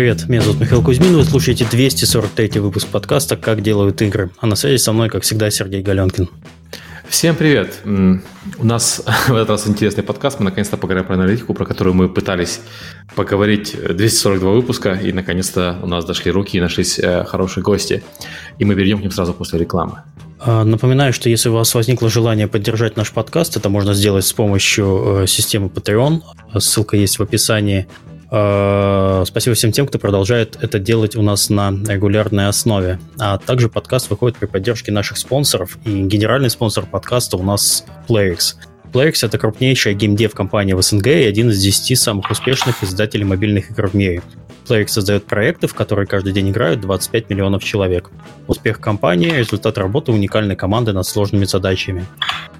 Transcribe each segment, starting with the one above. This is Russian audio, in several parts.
привет. Меня зовут Михаил Кузьмин. Вы слушаете 243 выпуск подкаста «Как делают игры». А на связи со мной, как всегда, Сергей Галенкин. Всем привет! У нас в этот раз интересный подкаст. Мы наконец-то поговорим про аналитику, про которую мы пытались поговорить 242 выпуска, и наконец-то у нас дошли руки и нашлись э, хорошие гости. И мы перейдем к ним сразу после рекламы. А, напоминаю, что если у вас возникло желание поддержать наш подкаст, это можно сделать с помощью э, системы Patreon. Ссылка есть в описании. А, спасибо всем тем, кто продолжает это делать у нас на регулярной основе. А также подкаст выходит при поддержке наших спонсоров. И генеральный спонсор подкаста у нас PlayX. PlayX — это крупнейшая геймдев-компания в СНГ и один из 10 самых успешных издателей мобильных игр в мире. PlayX создает проекты, в которые каждый день играют 25 миллионов человек. Успех компании – результат работы уникальной команды над сложными задачами.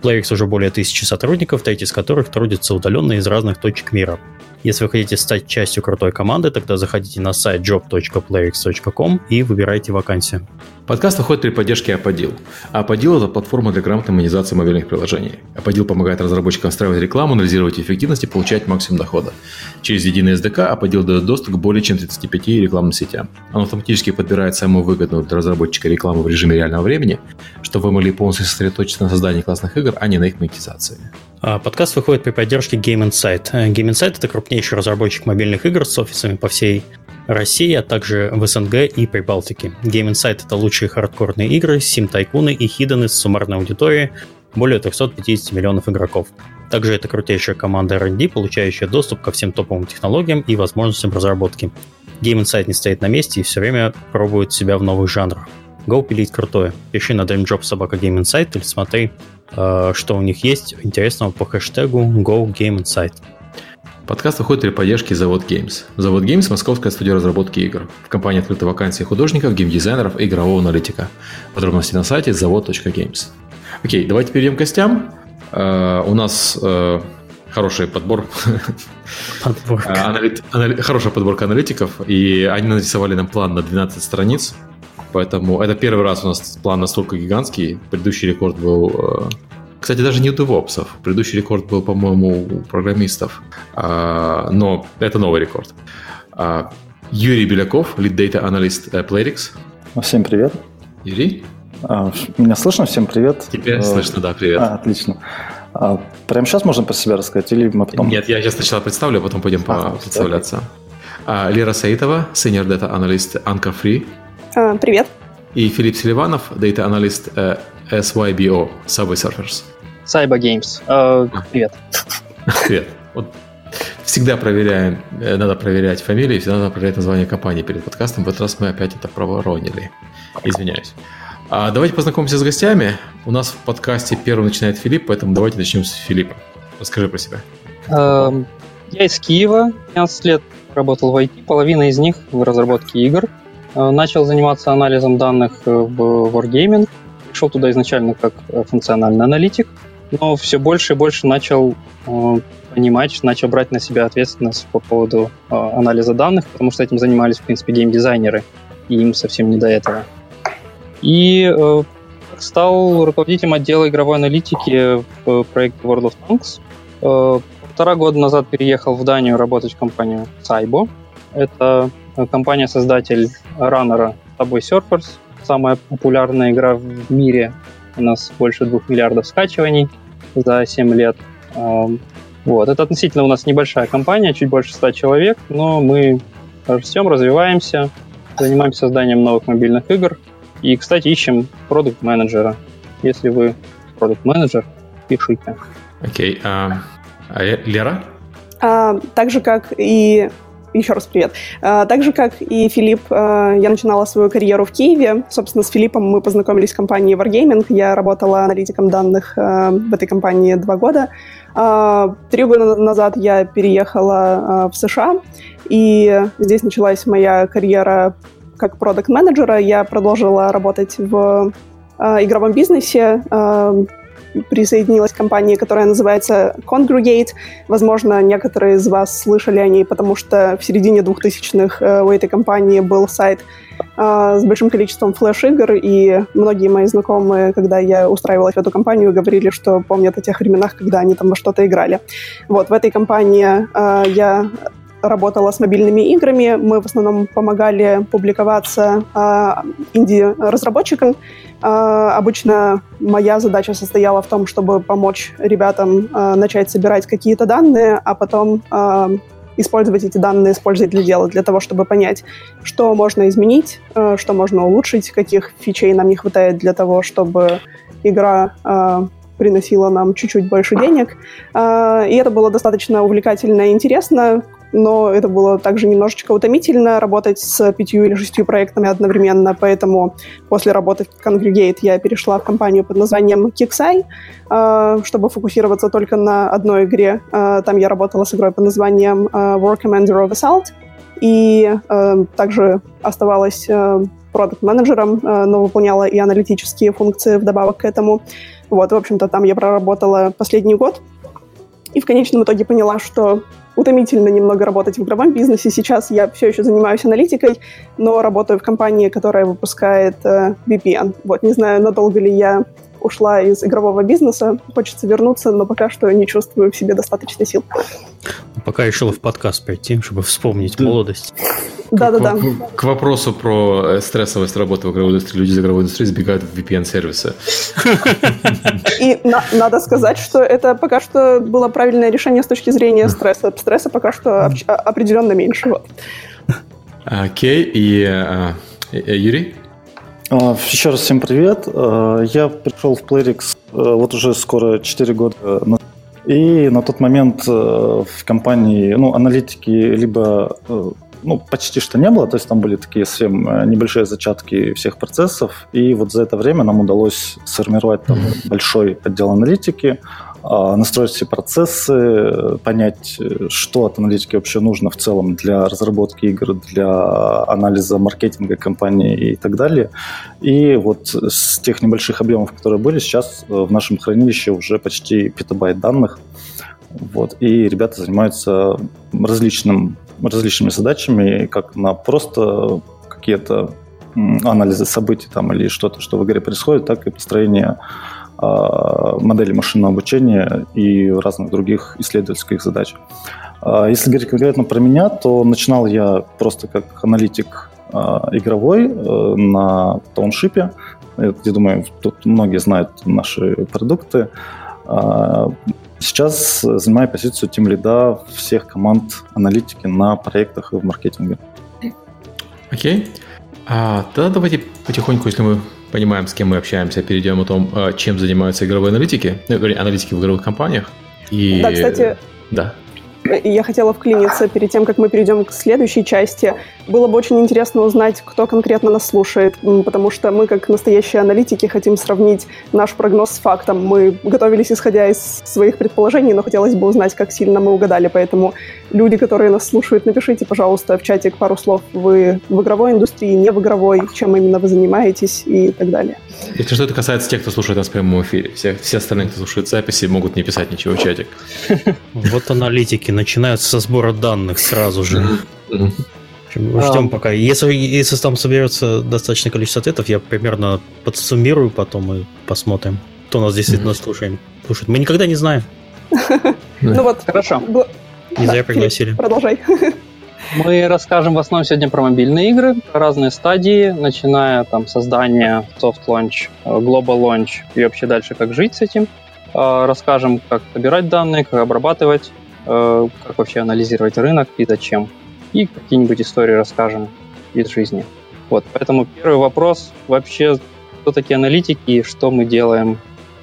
PlayX уже более тысячи сотрудников, треть из которых трудятся удаленно из разных точек мира. Если вы хотите стать частью крутой команды, тогда заходите на сайт job.playx.com и выбирайте вакансию. Подкаст выходит при поддержке Apodil. Apodil – это платформа для грамотной монетизации мобильных приложений. Apodil помогает разработчикам встраивать рекламу, анализировать эффективность и получать максимум дохода. Через единый SDK Apodil дает доступ к более чем 35 рекламным сетям. Он автоматически подбирает самую выгодную для разработчика рекламу в режиме реального времени, чтобы вы могли полностью сосредоточиться на создании классных игр, а не на их монетизации. А, подкаст выходит при поддержке Game Insight. Game Insight – это крупнейший разработчик мобильных игр с офисами по всей России, а также в СНГ и Прибалтике. Game Insight — это лучшие хардкорные игры, сим-тайкуны и хидены с суммарной аудиторией более 350 миллионов игроков. Также это крутейшая команда R&D, получающая доступ ко всем топовым технологиям и возможностям разработки. Game Insight не стоит на месте и все время пробует себя в новых жанрах. Go пилить крутое. Пиши на DreamJob собака Game Insight или смотри, э, что у них есть интересного по хэштегу Go Game Insight. Подкаст выходит при поддержке Завод Games. Завод Games – московская студия разработки игр. В компании открыты вакансии художников, геймдизайнеров и игрового аналитика. Подробности на сайте завод.games. Окей, давайте перейдем к гостям. Uh, у нас uh, хороший подбор. Подборка. Анали, хорошая подборка аналитиков, и они нарисовали нам план на 12 страниц. Поэтому это первый раз у нас план настолько гигантский. Предыдущий рекорд был uh, кстати, даже не у девопсов. Предыдущий рекорд был, по-моему, у программистов. А, но это новый рекорд. А, Юрий Беляков, lead data analyst Playrix. Всем привет. Юрий? А, меня слышно? Всем привет. Теперь а, слышно, да, привет. А, отлично. А, прямо сейчас можно про себя рассказать или мы потом... Нет, я сейчас сначала представлю, а потом пойдем а, представляться. А, Лера Саитова, senior data analyst Anka Free. А, привет. И Филипп Селиванов, data analyst э, SYBO, Subway Surfers. Cyber Games. Uh, привет. Привет. Вот всегда проверяем, э, надо проверять фамилии, всегда надо проверять название компании перед подкастом. В этот раз мы опять это проворонили. Извиняюсь. А давайте познакомимся с гостями. У нас в подкасте первым начинает Филипп, поэтому давайте начнем с Филиппа. Расскажи про себя. Uh, я из Киева, 15 лет работал в IT, половина из них в разработке игр. Uh, начал заниматься анализом данных в Wargaming, пришел туда изначально как э, функциональный аналитик, но все больше и больше начал э, понимать, начал брать на себя ответственность по поводу э, анализа данных, потому что этим занимались, в принципе, геймдизайнеры, и им совсем не до этого. И э, стал руководителем отдела игровой аналитики в проекте World of Tanks. Э, полтора года назад переехал в Данию работать в компанию Saibo. Это э, компания-создатель раннера Subway Surfers, самая популярная игра в мире. У нас больше двух миллиардов скачиваний за 7 лет. Вот. Это относительно у нас небольшая компания, чуть больше 100 человек, но мы растем, развиваемся, занимаемся созданием новых мобильных игр. И, кстати, ищем продукт-менеджера. Если вы продукт-менеджер, пишите. Окей. Okay. Uh, а Лера? А, так же, как и еще раз привет. А, так же, как и Филипп, а, я начинала свою карьеру в Киеве. Собственно, с Филиппом мы познакомились в компании Wargaming. Я работала аналитиком данных а, в этой компании два года. Три года назад я переехала в США, и здесь началась моя карьера как продукт-менеджера. Я продолжила работать в игровом бизнесе, присоединилась к компании, которая называется Congregate. Возможно, некоторые из вас слышали о ней, потому что в середине 2000-х э, у этой компании был сайт э, с большим количеством флеш-игр, и многие мои знакомые, когда я устраивалась в эту компанию, говорили, что помнят о тех временах, когда они там во что-то играли. Вот, в этой компании э, я работала с мобильными играми. Мы в основном помогали публиковаться э, инди-разработчикам. Э, обычно моя задача состояла в том, чтобы помочь ребятам э, начать собирать какие-то данные, а потом э, использовать эти данные, использовать для дела, для того, чтобы понять, что можно изменить, что можно улучшить, каких фичей нам не хватает для того, чтобы игра приносила нам чуть-чуть больше денег. И это было достаточно увлекательно и интересно но это было также немножечко утомительно работать с пятью или шестью проектами одновременно, поэтому после работы в Congregate я перешла в компанию под названием Kixai, э, чтобы фокусироваться только на одной игре. Э, там я работала с игрой под названием э, War Commander of Assault, и также оставалась продукт-менеджером, но выполняла и аналитические функции вдобавок к этому. Вот, в общем-то, там я проработала последний год, и в конечном итоге поняла, что утомительно немного работать в игровом бизнесе. Сейчас я все еще занимаюсь аналитикой, но работаю в компании, которая выпускает э, VPN. Вот, не знаю, надолго ли я ушла из игрового бизнеса. Хочется вернуться, но пока что не чувствую в себе достаточно сил. Пока решила в подкаст пойти, чтобы вспомнить да. молодость. Да-да-да. К, к вопросу про э, стрессовость работы в игровой индустрии. Люди из игровой индустрии сбегают в VPN-сервисы. И на, надо сказать, что это пока что было правильное решение с точки зрения стресса. Стресса пока что определенно меньше. Окей, и uh, Юрий? А, еще раз всем привет. А, я пришел в Playrix вот уже скоро 4 года назад. И на тот момент в компании ну, аналитики либо ну, почти что не было, то есть там были такие совсем э, небольшие зачатки всех процессов, и вот за это время нам удалось сформировать там большой отдел аналитики, настроить все процессы, понять, что от аналитики вообще нужно в целом для разработки игр, для анализа маркетинга компании и так далее. И вот с тех небольших объемов, которые были, сейчас э, в нашем хранилище уже почти петабайт данных. Вот. И ребята занимаются различным различными задачами, как на просто какие-то анализы событий там, или что-то, что в игре происходит, так и построение э, модели машинного обучения и разных других исследовательских задач. Э, если говорить конкретно про меня, то начинал я просто как аналитик э, игровой э, на тауншипе. Я думаю, тут многие знают наши продукты. Сейчас занимаю позицию тем лида всех команд аналитики на проектах и в маркетинге. Окей. Okay. А, тогда давайте потихоньку, если мы понимаем, с кем мы общаемся, перейдем о том, а, чем занимаются игровые аналитики, ну, аналитики в игровых компаниях. И... Да, кстати, да. Я хотела вклиниться перед тем, как мы перейдем к следующей части. Было бы очень интересно узнать, кто конкретно нас слушает, потому что мы, как настоящие аналитики, хотим сравнить наш прогноз с фактом. Мы готовились, исходя из своих предположений, но хотелось бы узнать, как сильно мы угадали. Поэтому люди, которые нас слушают, напишите, пожалуйста, в чатик пару слов. Вы в игровой индустрии, не в игровой, чем именно вы занимаетесь и так далее. Если что, это касается тех, кто слушает нас в прямом эфире. Все, все остальные, кто слушает записи, могут не писать ничего в чатик. Вот аналитики начинают со сбора данных сразу же. Ждем пока. Если, если там соберется достаточное количество ответов, я примерно подсуммирую потом и посмотрим, кто нас действительно слушает. слушает. Мы никогда не знаем. Ну вот, хорошо. Не зря пригласили. Продолжай. Мы расскажем в основном сегодня про мобильные игры, про разные стадии, начиная там создания soft launch, э, global launch и вообще дальше как жить с этим. Э, расскажем, как собирать данные, как обрабатывать, как вообще анализировать рынок и зачем. И какие-нибудь истории расскажем из жизни. Вот, поэтому первый вопрос вообще, кто такие аналитики и что мы делаем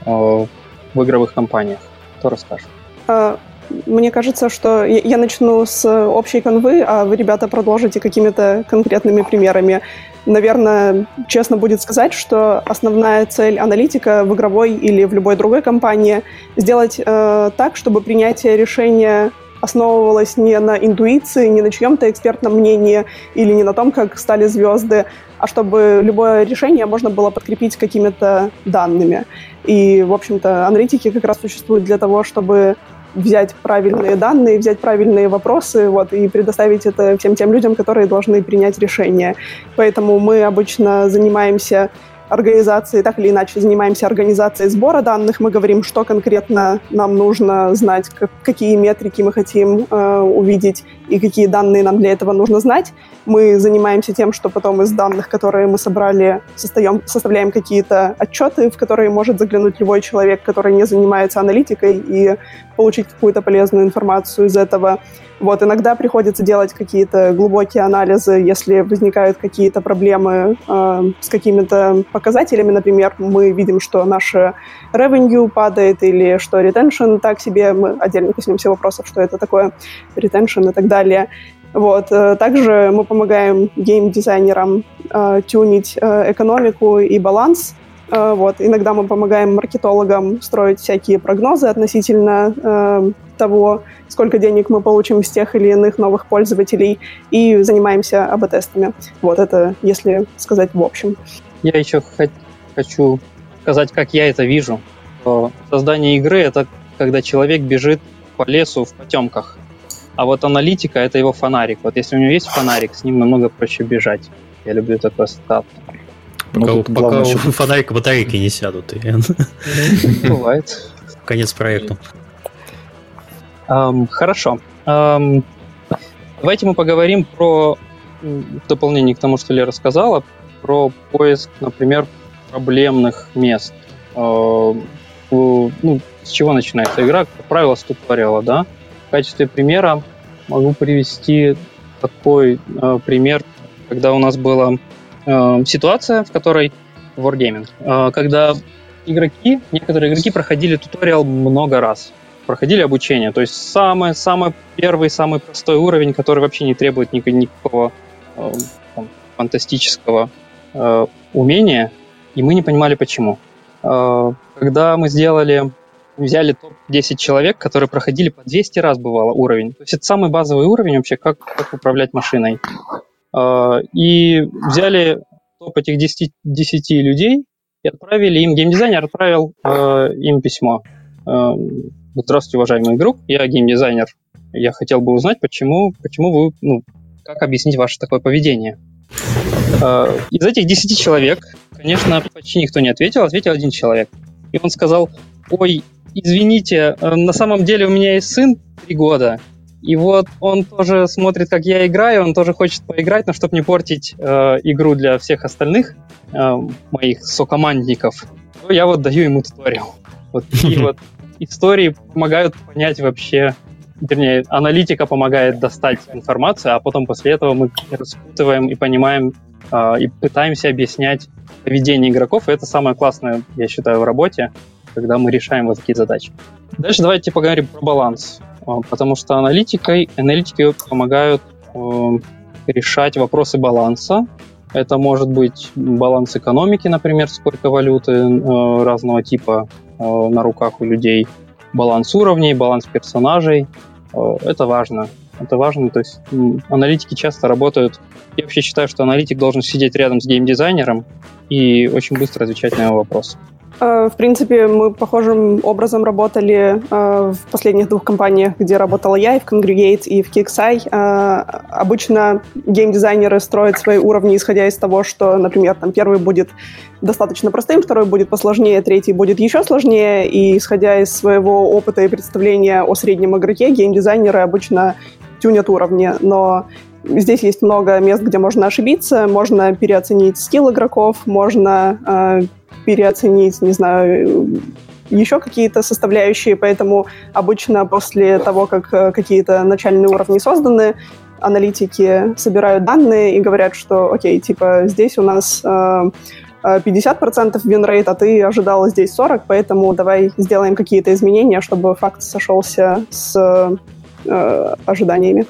в игровых компаниях? Кто расскажет? А, мне кажется, что я начну с общей конвы, а вы, ребята, продолжите какими-то конкретными примерами. Наверное, честно будет сказать, что основная цель аналитика в игровой или в любой другой компании сделать э, так, чтобы принятие решения основывалось не на интуиции, не на чьем-то экспертном мнении или не на том, как стали звезды, а чтобы любое решение можно было подкрепить какими-то данными. И, в общем-то, аналитики как раз существуют для того, чтобы взять правильные данные, взять правильные вопросы вот, и предоставить это всем тем людям, которые должны принять решение. Поэтому мы обычно занимаемся организации, так или иначе занимаемся организацией сбора данных, мы говорим, что конкретно нам нужно знать, как, какие метрики мы хотим э, увидеть и какие данные нам для этого нужно знать. Мы занимаемся тем, что потом из данных, которые мы собрали, состаем, составляем какие-то отчеты, в которые может заглянуть любой человек, который не занимается аналитикой, и получить какую-то полезную информацию из этого. Вот, иногда приходится делать какие-то глубокие анализы, если возникают какие-то проблемы э, с какими-то показателями. Например, мы видим, что наше revenue падает или что retention так себе. Мы отдельно коснемся вопросов, что это такое retention и так далее. Вот. Э, также мы помогаем гейм-дизайнерам э, тюнить э, экономику и баланс. Э, вот. Иногда мы помогаем маркетологам строить всякие прогнозы относительно э, того, сколько денег мы получим с тех или иных новых пользователей, и занимаемся АБ-тестами. Вот это, если сказать в общем. Я еще хочу сказать, как я это вижу. Создание игры — это когда человек бежит по лесу в потемках. А вот аналитика — это его фонарик. Вот если у него есть фонарик, с ним намного проще бежать. Я люблю такой ассоциацию. Пока, ну, пока у фонарика батарейки не сядут. Бывает. Конец проекту. Um, хорошо. Um, давайте мы поговорим про в дополнение к тому, что Лера сказала, про поиск, например, проблемных мест. Uh, ну, с чего начинается игра? Как правило, с туториала, да? В качестве примера могу привести такой uh, пример, когда у нас была uh, ситуация, в которой Wargaming, uh, когда игроки, некоторые игроки проходили туториал много раз проходили обучение. То есть самый, самый первый, самый простой уровень, который вообще не требует никакого, э, там, фантастического э, умения, и мы не понимали почему. Э, когда мы сделали, взяли топ-10 человек, которые проходили по 200 раз, бывало, уровень. То есть это самый базовый уровень вообще, как, как управлять машиной. Э, и взяли топ этих 10, 10 людей и отправили им, геймдизайнер отправил э, им письмо. Э, Здравствуйте, уважаемый игрок, я геймдизайнер. Я хотел бы узнать, почему, почему вы, ну, как объяснить ваше такое поведение. А, из этих 10 человек, конечно, почти никто не ответил, ответил один человек. И он сказал, ой, извините, э, на самом деле у меня есть сын три года, и вот он тоже смотрит, как я играю, он тоже хочет поиграть, но чтобы не портить э, игру для всех остальных э, моих сокомандников, то я вот даю ему туториал. Вот такие вот истории помогают понять вообще, вернее, аналитика помогает достать информацию, а потом после этого мы распутываем и понимаем э, и пытаемся объяснять поведение игроков. И это самое классное, я считаю, в работе, когда мы решаем вот такие задачи. Дальше давайте поговорим про баланс, потому что аналитикой, аналитики помогают э, решать вопросы баланса. Это может быть баланс экономики, например, сколько валюты э, разного типа Э, на руках у людей баланс уровней, баланс персонажей. Это важно. Это важно. То есть аналитики часто работают. Я вообще считаю, что аналитик должен сидеть рядом с геймдизайнером и очень быстро отвечать на его вопросы. Э, в принципе, мы похожим образом работали э, в последних двух компаниях, где работала я, и в Congregate, и в KXI. Э, обычно геймдизайнеры строят свои уровни, исходя из того, что, например, там первый будет достаточно простым, второй будет посложнее, третий будет еще сложнее, и исходя из своего опыта и представления о среднем игроке, геймдизайнеры обычно тюнят уровни, но Здесь есть много мест, где можно ошибиться, можно переоценить skill игроков, можно переоценить, не знаю, еще какие-то составляющие, поэтому обычно после того, как э, какие-то начальные уровни созданы, аналитики собирают данные и говорят, что, окей, типа, здесь у нас 50% winrate, а ты ожидала здесь 40, поэтому давай сделаем какие-то изменения, чтобы факт сошелся с э, ожиданиями.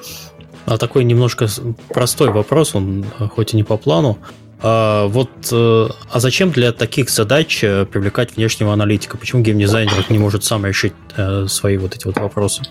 А такой немножко простой вопрос, он э, хоть и не по плану. А, вот, э, а зачем для таких задач э, привлекать внешнего аналитика? Почему геймдизайнер не может сам решить э, свои вот эти вот вопросы?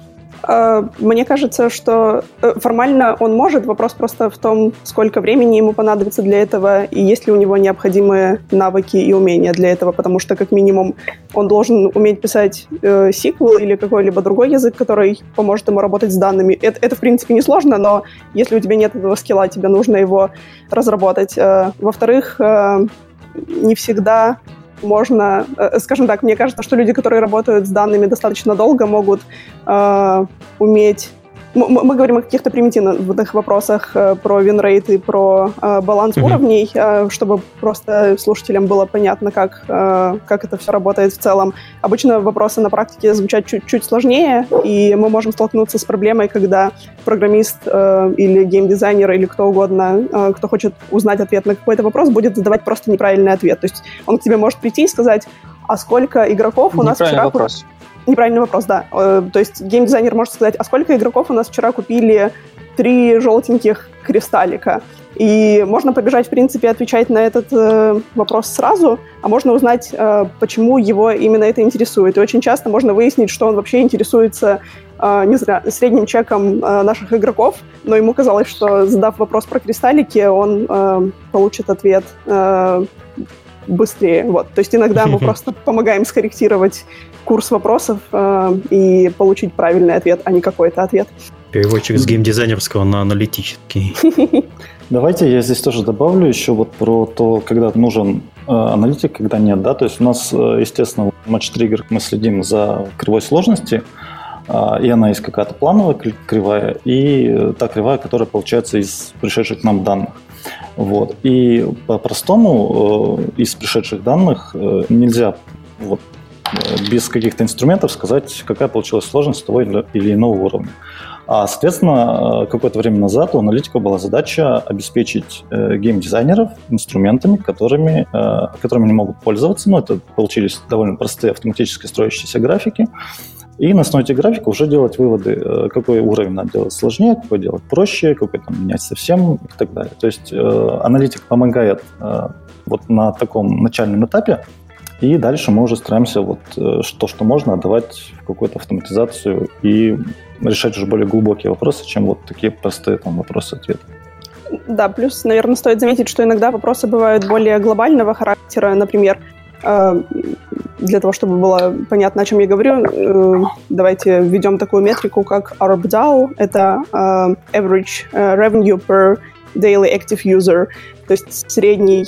А, мне кажется, что э, формально он может, вопрос просто в том, сколько времени ему понадобится для этого, и есть ли у него необходимые навыки и умения для этого, потому что, как минимум, он должен уметь писать э, SQL или какой-либо другой язык, который поможет ему работать с данными. Это, это в принципе, несложно, но если у тебя нет этого скилла, тебе нужно его разработать. Э, во-вторых, э, не всегда можно, э, скажем так, мне кажется, что люди, которые работают с данными достаточно долго, могут э, уметь мы, говорим о каких-то примитивных вопросах э, про winrate и про э, баланс mm-hmm. уровней, э, чтобы просто слушателям было понятно, как, э, как это все работает в целом. Обычно вопросы на практике звучат чуть-чуть сложнее, и мы можем столкнуться с проблемой, когда программист э, или геймдизайнер или кто угодно, э, кто хочет узнать ответ на какой-то вопрос, будет задавать просто неправильный ответ. То есть он к тебе может прийти и сказать, а сколько игроков у нас вчера... Вопрос. Неправильный вопрос, да. Э, то есть геймдизайнер может сказать, а сколько игроков у нас вчера купили три желтеньких кристаллика? И можно побежать, в принципе, отвечать на этот э, вопрос сразу, а можно узнать, э, почему его именно это интересует. И очень часто можно выяснить, что он вообще интересуется э, не знаю, средним чеком э, наших игроков, но ему казалось, что задав вопрос про кристаллики, он э, получит ответ э, быстрее. Вот. То есть иногда мы просто помогаем скорректировать курс вопросов э, и получить правильный ответ, а не какой-то ответ. Переводчик с геймдизайнерского на аналитический. Давайте я здесь тоже добавлю еще вот про то, когда нужен э, аналитик, когда нет, да, то есть у нас, э, естественно, в Trigger мы следим за кривой сложности, э, и она есть какая-то плановая кривая, и э, та кривая, которая получается из пришедших к нам данных. Вот. И по-простому э, из пришедших данных э, нельзя вот, без каких-то инструментов сказать, какая получилась сложность того или иного уровня. А, соответственно, какое-то время назад у аналитика была задача обеспечить э, геймдизайнеров инструментами, которыми, э, которыми они могут пользоваться. Ну, это получились довольно простые автоматически строящиеся графики, и на основе этих графиков уже делать выводы, э, какой уровень надо делать сложнее, какой делать проще, какой там менять совсем и так далее. То есть э, аналитик помогает э, вот на таком начальном этапе, и дальше мы уже стараемся вот э, то, что можно, отдавать в какую-то автоматизацию и решать уже более глубокие вопросы, чем вот такие простые там вопросы-ответы. Да, плюс, наверное, стоит заметить, что иногда вопросы бывают более глобального характера. Например, э, для того, чтобы было понятно, о чем я говорю, э, давайте введем такую метрику, как ARPDAO. Это Average Revenue per Daily Active User. То есть средний...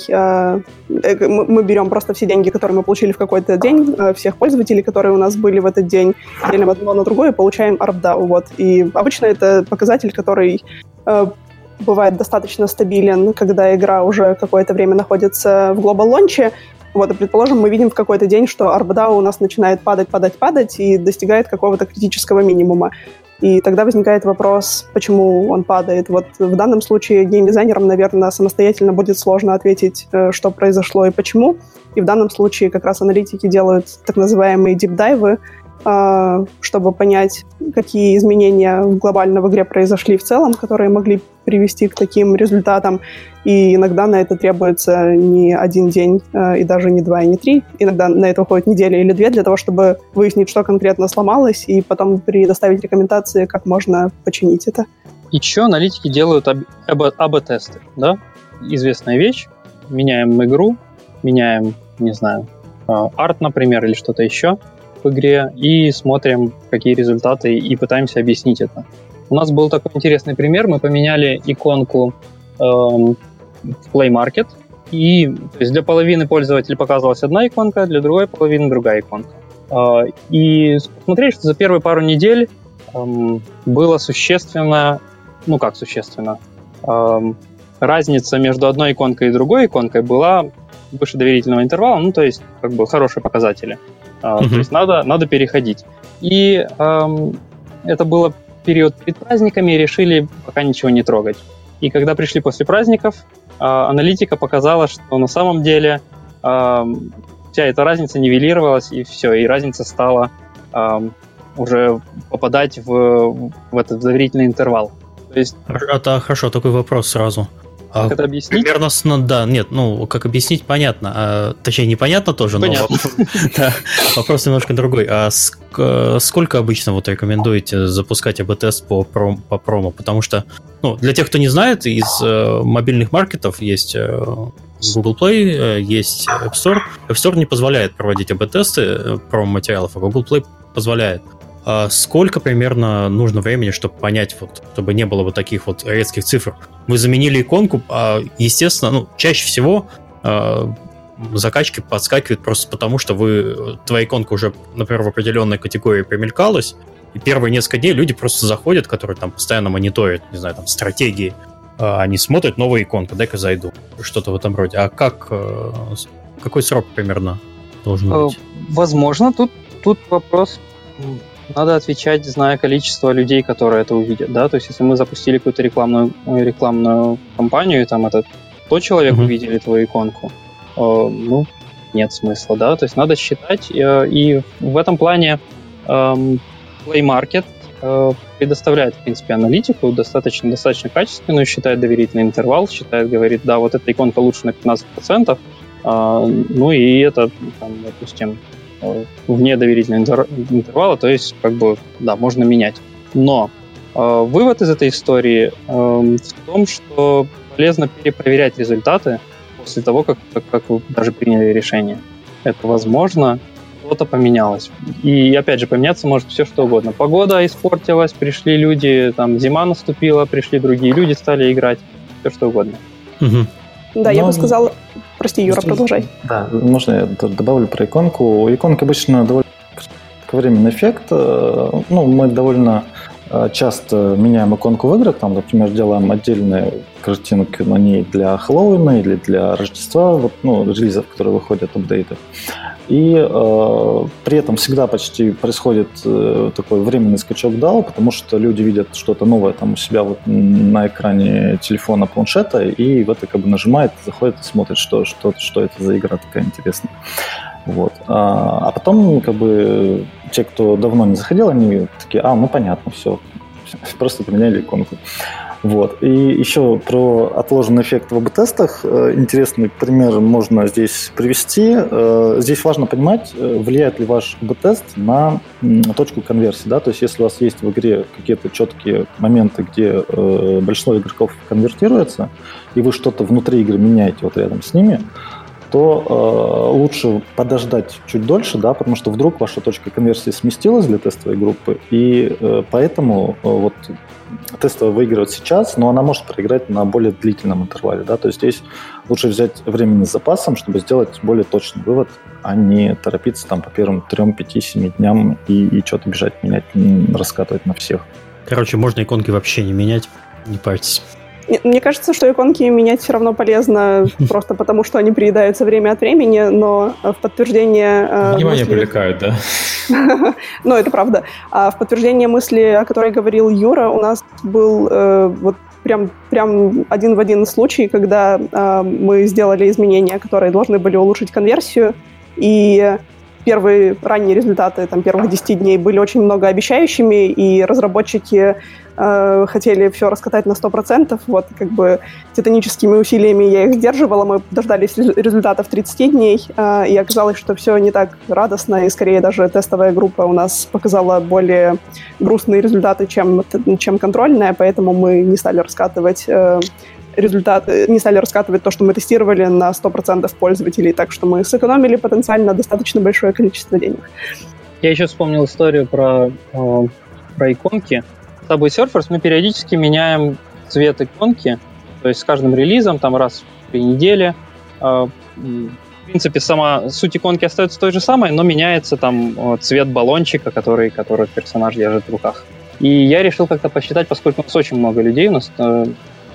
Мы берем просто все деньги, которые мы получили в какой-то день, всех пользователей, которые у нас были в этот день, делим одно на другое, получаем ARPDAO. Вот. И обычно это показатель, который бывает достаточно стабилен, когда игра уже какое-то время находится в глобал лонче, вот, и предположим, мы видим в какой-то день, что ARPDAO у нас начинает падать, падать, падать и достигает какого-то критического минимума. И тогда возникает вопрос, почему он падает. Вот в данном случае геймдизайнерам, наверное, самостоятельно будет сложно ответить, э, что произошло и почему. И в данном случае как раз аналитики делают так называемые дипдайвы, чтобы понять, какие изменения глобально в игре произошли в целом, которые могли привести к таким результатам. И иногда на это требуется не один день, а, и даже не два, и не три. Иногда на это уходит неделя или две для того, чтобы выяснить, что конкретно сломалось, и потом предоставить рекомендации, как можно починить это. Еще аналитики делают АБ-тесты, да? Известная вещь. Меняем игру, меняем, не знаю, а, арт, например, или что-то еще – в игре и смотрим, какие результаты, и пытаемся объяснить это. У нас был такой интересный пример. Мы поменяли иконку эм, в Play Market, и то есть для половины пользователей показывалась одна иконка, для другой половины другая иконка. Э, и смотрели, что за первые пару недель эм, было существенно, ну как существенно, эм, разница между одной иконкой и другой иконкой была выше доверительного интервала, ну то есть как бы хорошие показатели. Uh-huh. То есть надо, надо переходить. И эм, это было период перед праздниками, и решили пока ничего не трогать. И когда пришли после праздников, э, аналитика показала, что на самом деле э, вся эта разница нивелировалась, и все, и разница стала э, уже попадать в, в этот доверительный интервал. То есть... Это хорошо, такой вопрос сразу. А как это объяснить? Примерно, ну, да, нет, ну, как объяснить, понятно. А, точнее, непонятно тоже, понятно. но вопрос, да, вопрос немножко другой. А ск- сколько обычно вот рекомендуете запускать АБ-тест по, пром- по промо? Потому что, ну, для тех, кто не знает, из э, мобильных маркетов есть э, Google Play, э, есть App Store. App Store не позволяет проводить АБ-тесты э, промо-материалов, а Google Play позволяет. А сколько примерно нужно времени, чтобы понять, вот, чтобы не было вот таких вот резких цифр? Мы заменили иконку, а, естественно, ну, чаще всего а, закачки подскакивают просто потому, что вы, твоя иконка уже, например, в определенной категории примелькалась, и первые несколько дней люди просто заходят, которые там постоянно мониторят, не знаю, там, стратегии, а, они смотрят новую иконку, дай-ка зайду, что-то в этом роде. А как, э, какой срок примерно должен э, быть? Возможно, тут, тут вопрос надо отвечать, зная количество людей, которые это увидят, да, то есть если мы запустили какую-то рекламную, рекламную кампанию, и там это 100 человек mm-hmm. увидели твою иконку, э, ну, нет смысла, да, то есть надо считать, э, и в этом плане э, Play Market э, предоставляет, в принципе, аналитику достаточно, достаточно качественную, считает доверительный интервал, считает, говорит, да, вот эта иконка лучше на 15%, э, ну и это, там, допустим, вне доверительного интервала, то есть, как бы, да, можно менять. Но э, вывод из этой истории э, в том, что полезно перепроверять результаты после того, как, как, как вы даже приняли решение. Это возможно, что-то поменялось. И опять же, поменяться может все что угодно. Погода испортилась, пришли люди, там зима наступила, пришли другие люди, стали играть, все что угодно. Угу. Да, Но... я бы сказала... Прости, Юра, продолжай. Да, можно я добавлю про иконку. У иконки обычно довольно кратковременный эффект. Э, ну, мы довольно часто меняем иконку в играх, там, например, делаем отдельные картинки на ней для Хэллоуина или для Рождества, вот, ну, релизов, которые выходят, апдейты. И э, при этом всегда почти происходит э, такой временный скачок DAO, потому что люди видят что-то новое там у себя вот на экране телефона, планшета, и в это как бы нажимает, заходит и смотрит, что, что, что это за игра такая интересная. Вот. А, а потом как бы те, кто давно не заходил, они такие, а, ну понятно, все, просто поменяли иконку. Вот. И еще про отложенный эффект в АБ-тестах. Э, интересный пример можно здесь привести. Э, здесь важно понимать, э, влияет ли ваш АБ-тест на точку конверсии. Да? То есть если у вас есть в игре какие-то четкие моменты, где большинство игроков конвертируется, и вы что-то внутри игры меняете вот рядом с ними, то э, лучше подождать чуть дольше, да, потому что вдруг ваша точка конверсии сместилась для тестовой группы, и э, поэтому э, вот тестовая выигрывает сейчас, но она может проиграть на более длительном интервале, да, то есть здесь лучше взять времени с запасом, чтобы сделать более точный вывод, а не торопиться там по первым трем, пяти, семи дням и, и что-то бежать, менять, раскатывать на всех. Короче, можно иконки вообще не менять, не парьтесь. Мне кажется, что иконки менять все равно полезно, просто потому что они приедаются время от времени, но в подтверждение... Э, Внимание мысли... привлекают, да? Ну, это правда. А в подтверждение мысли, о которой говорил Юра, у нас был э, вот прям, прям один в один случай, когда э, мы сделали изменения, которые должны были улучшить конверсию, и первые ранние результаты там, первых 10 дней были очень многообещающими, и разработчики э, хотели все раскатать на 100%. Вот как бы титаническими усилиями я их сдерживала. Мы дождались результатов 30 дней, э, и оказалось, что все не так радостно, и скорее даже тестовая группа у нас показала более грустные результаты, чем, чем контрольная, поэтому мы не стали раскатывать э, результат, э, не стали раскатывать то, что мы тестировали на 100% пользователей, так что мы сэкономили потенциально достаточно большое количество денег. Я еще вспомнил историю про, э, про иконки. Subway Surfers мы периодически меняем цвет иконки, то есть с каждым релизом, там раз в три недели. Э, в принципе, сама суть иконки остается той же самой, но меняется там цвет баллончика, который, который персонаж держит в руках. И я решил как-то посчитать, поскольку у нас очень много людей, у нас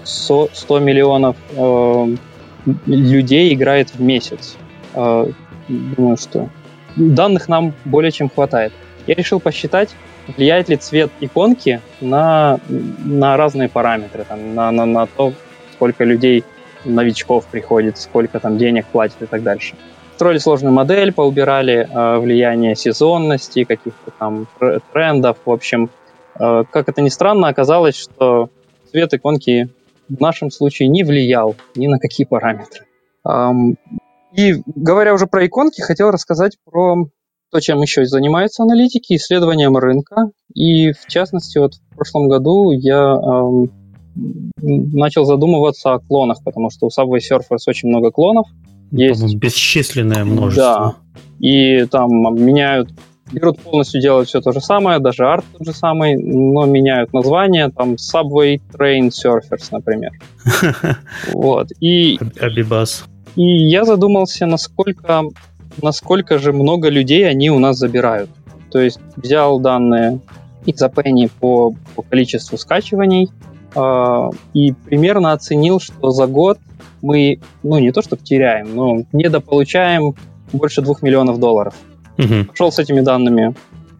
100, 100 миллионов э, людей играет в месяц. Э, думаю, что данных нам более чем хватает. Я решил посчитать, влияет ли цвет иконки на, на разные параметры, там, на, на, на то, сколько людей, новичков приходит, сколько там денег платит и так дальше. Строили сложную модель, поубирали э, влияние сезонности, каких-то там трендов. В общем, э, как это ни странно, оказалось, что цвет иконки в нашем случае не влиял ни на какие параметры. И говоря уже про иконки, хотел рассказать про то, чем еще занимаются аналитики, исследованием рынка. И в частности, вот в прошлом году я начал задумываться о клонах, потому что у Subway Surfers очень много клонов. Есть бесчисленное множество. Да. И там меняют берут полностью, делают все то же самое, даже арт тот же самый, но меняют название, там Subway Train Surfers, например. Вот. И... Абибас. И я задумался, насколько, насколько же много людей они у нас забирают. То есть взял данные из Appenny по, по количеству скачиваний э, и примерно оценил, что за год мы, ну не то что теряем, но недополучаем больше двух миллионов долларов. Угу. Пошел с этими данными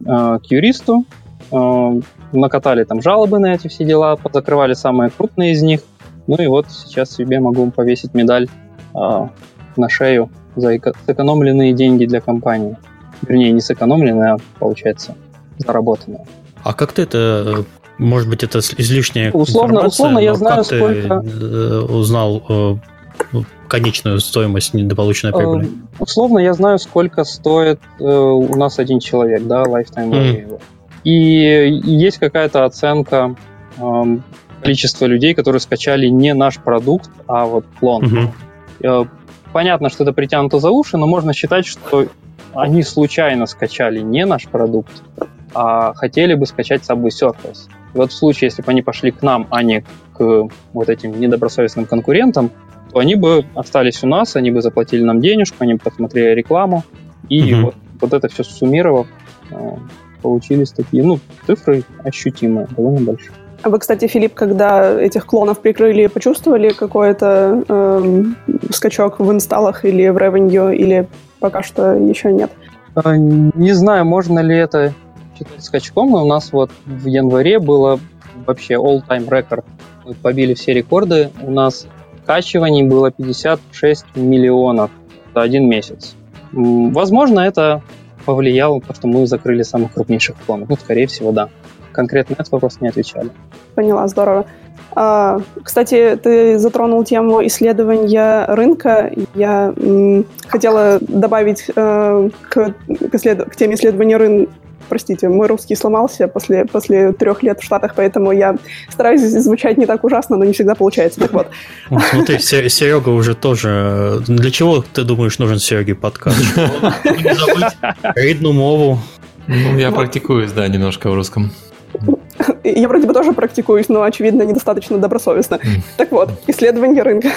э, к юристу, э, накатали там жалобы на эти все дела, закрывали самые крупные из них. Ну и вот сейчас себе могу повесить медаль э, на шею за эко- сэкономленные деньги для компании. Вернее, не сэкономленные, а, получается, заработанные. А как ты это может быть, это излишняя условно, информация, условно я знаю, как сколько... ты э, узнал э, конечную стоимость недополученной прибыли? Условно я знаю, сколько стоит у нас один человек, да, lifetime value. Mm. И есть какая-то оценка э, количества людей, которые скачали не наш продукт, а вот клон. Угу. Понятно, что это притянуто за уши, но можно считать, что они случайно скачали не наш продукт, а хотели бы скачать Subway Surface. И вот в случае, если бы они пошли к нам, а не к вот этим недобросовестным конкурентам, то они бы остались у нас, они бы заплатили нам денежку, они бы посмотрели рекламу, и угу. вот, вот это все суммировав, э, получились такие, ну, цифры ощутимые, довольно большие. А вы, кстати, Филипп, когда этих клонов прикрыли, почувствовали какой-то эм, скачок в инсталлах или в ревенью, или пока что еще нет? А, не знаю, можно ли это считать скачком, но у нас вот в январе было вообще all-time record. Мы побили все рекорды. У нас скачиваний было 56 миллионов за один месяц. Возможно, это повлияло, потому что мы закрыли самых крупнейших клонов. Ну, скорее всего, да. Конкретно этот вопрос не отвечали. Поняла, здорово. А, кстати, ты затронул тему исследования рынка. Я хотела добавить э, к, исслед... к теме исследования рынка простите, мой русский сломался после, после трех лет в Штатах, поэтому я стараюсь звучать не так ужасно, но не всегда получается. Так вот. Смотри, Серега уже тоже... Для чего, ты думаешь, нужен Сереге подкаст? Не забыть рідну мову. Ну, я практикуюсь, да, немножко в русском. Я вроде бы тоже практикуюсь, но, очевидно, недостаточно добросовестно. Так вот, исследование рынка.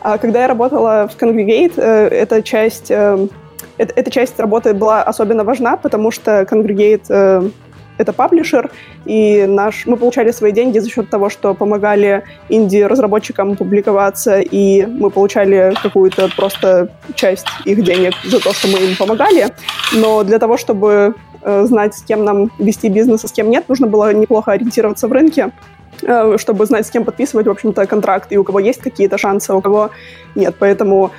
А когда я работала в Congregate, э, эта часть э, эта, часть работы была особенно важна, потому что Congregate э, это паблишер, и наш, мы получали свои деньги за счет того, что помогали инди-разработчикам публиковаться, и мы получали какую-то просто часть их денег за то, что мы им помогали. Но для того, чтобы э, знать, с кем нам вести бизнес, а с кем нет, нужно было неплохо ориентироваться в рынке. Э, чтобы знать, с кем подписывать, в общем-то, контракт, и у кого есть какие-то шансы, а у кого нет. Поэтому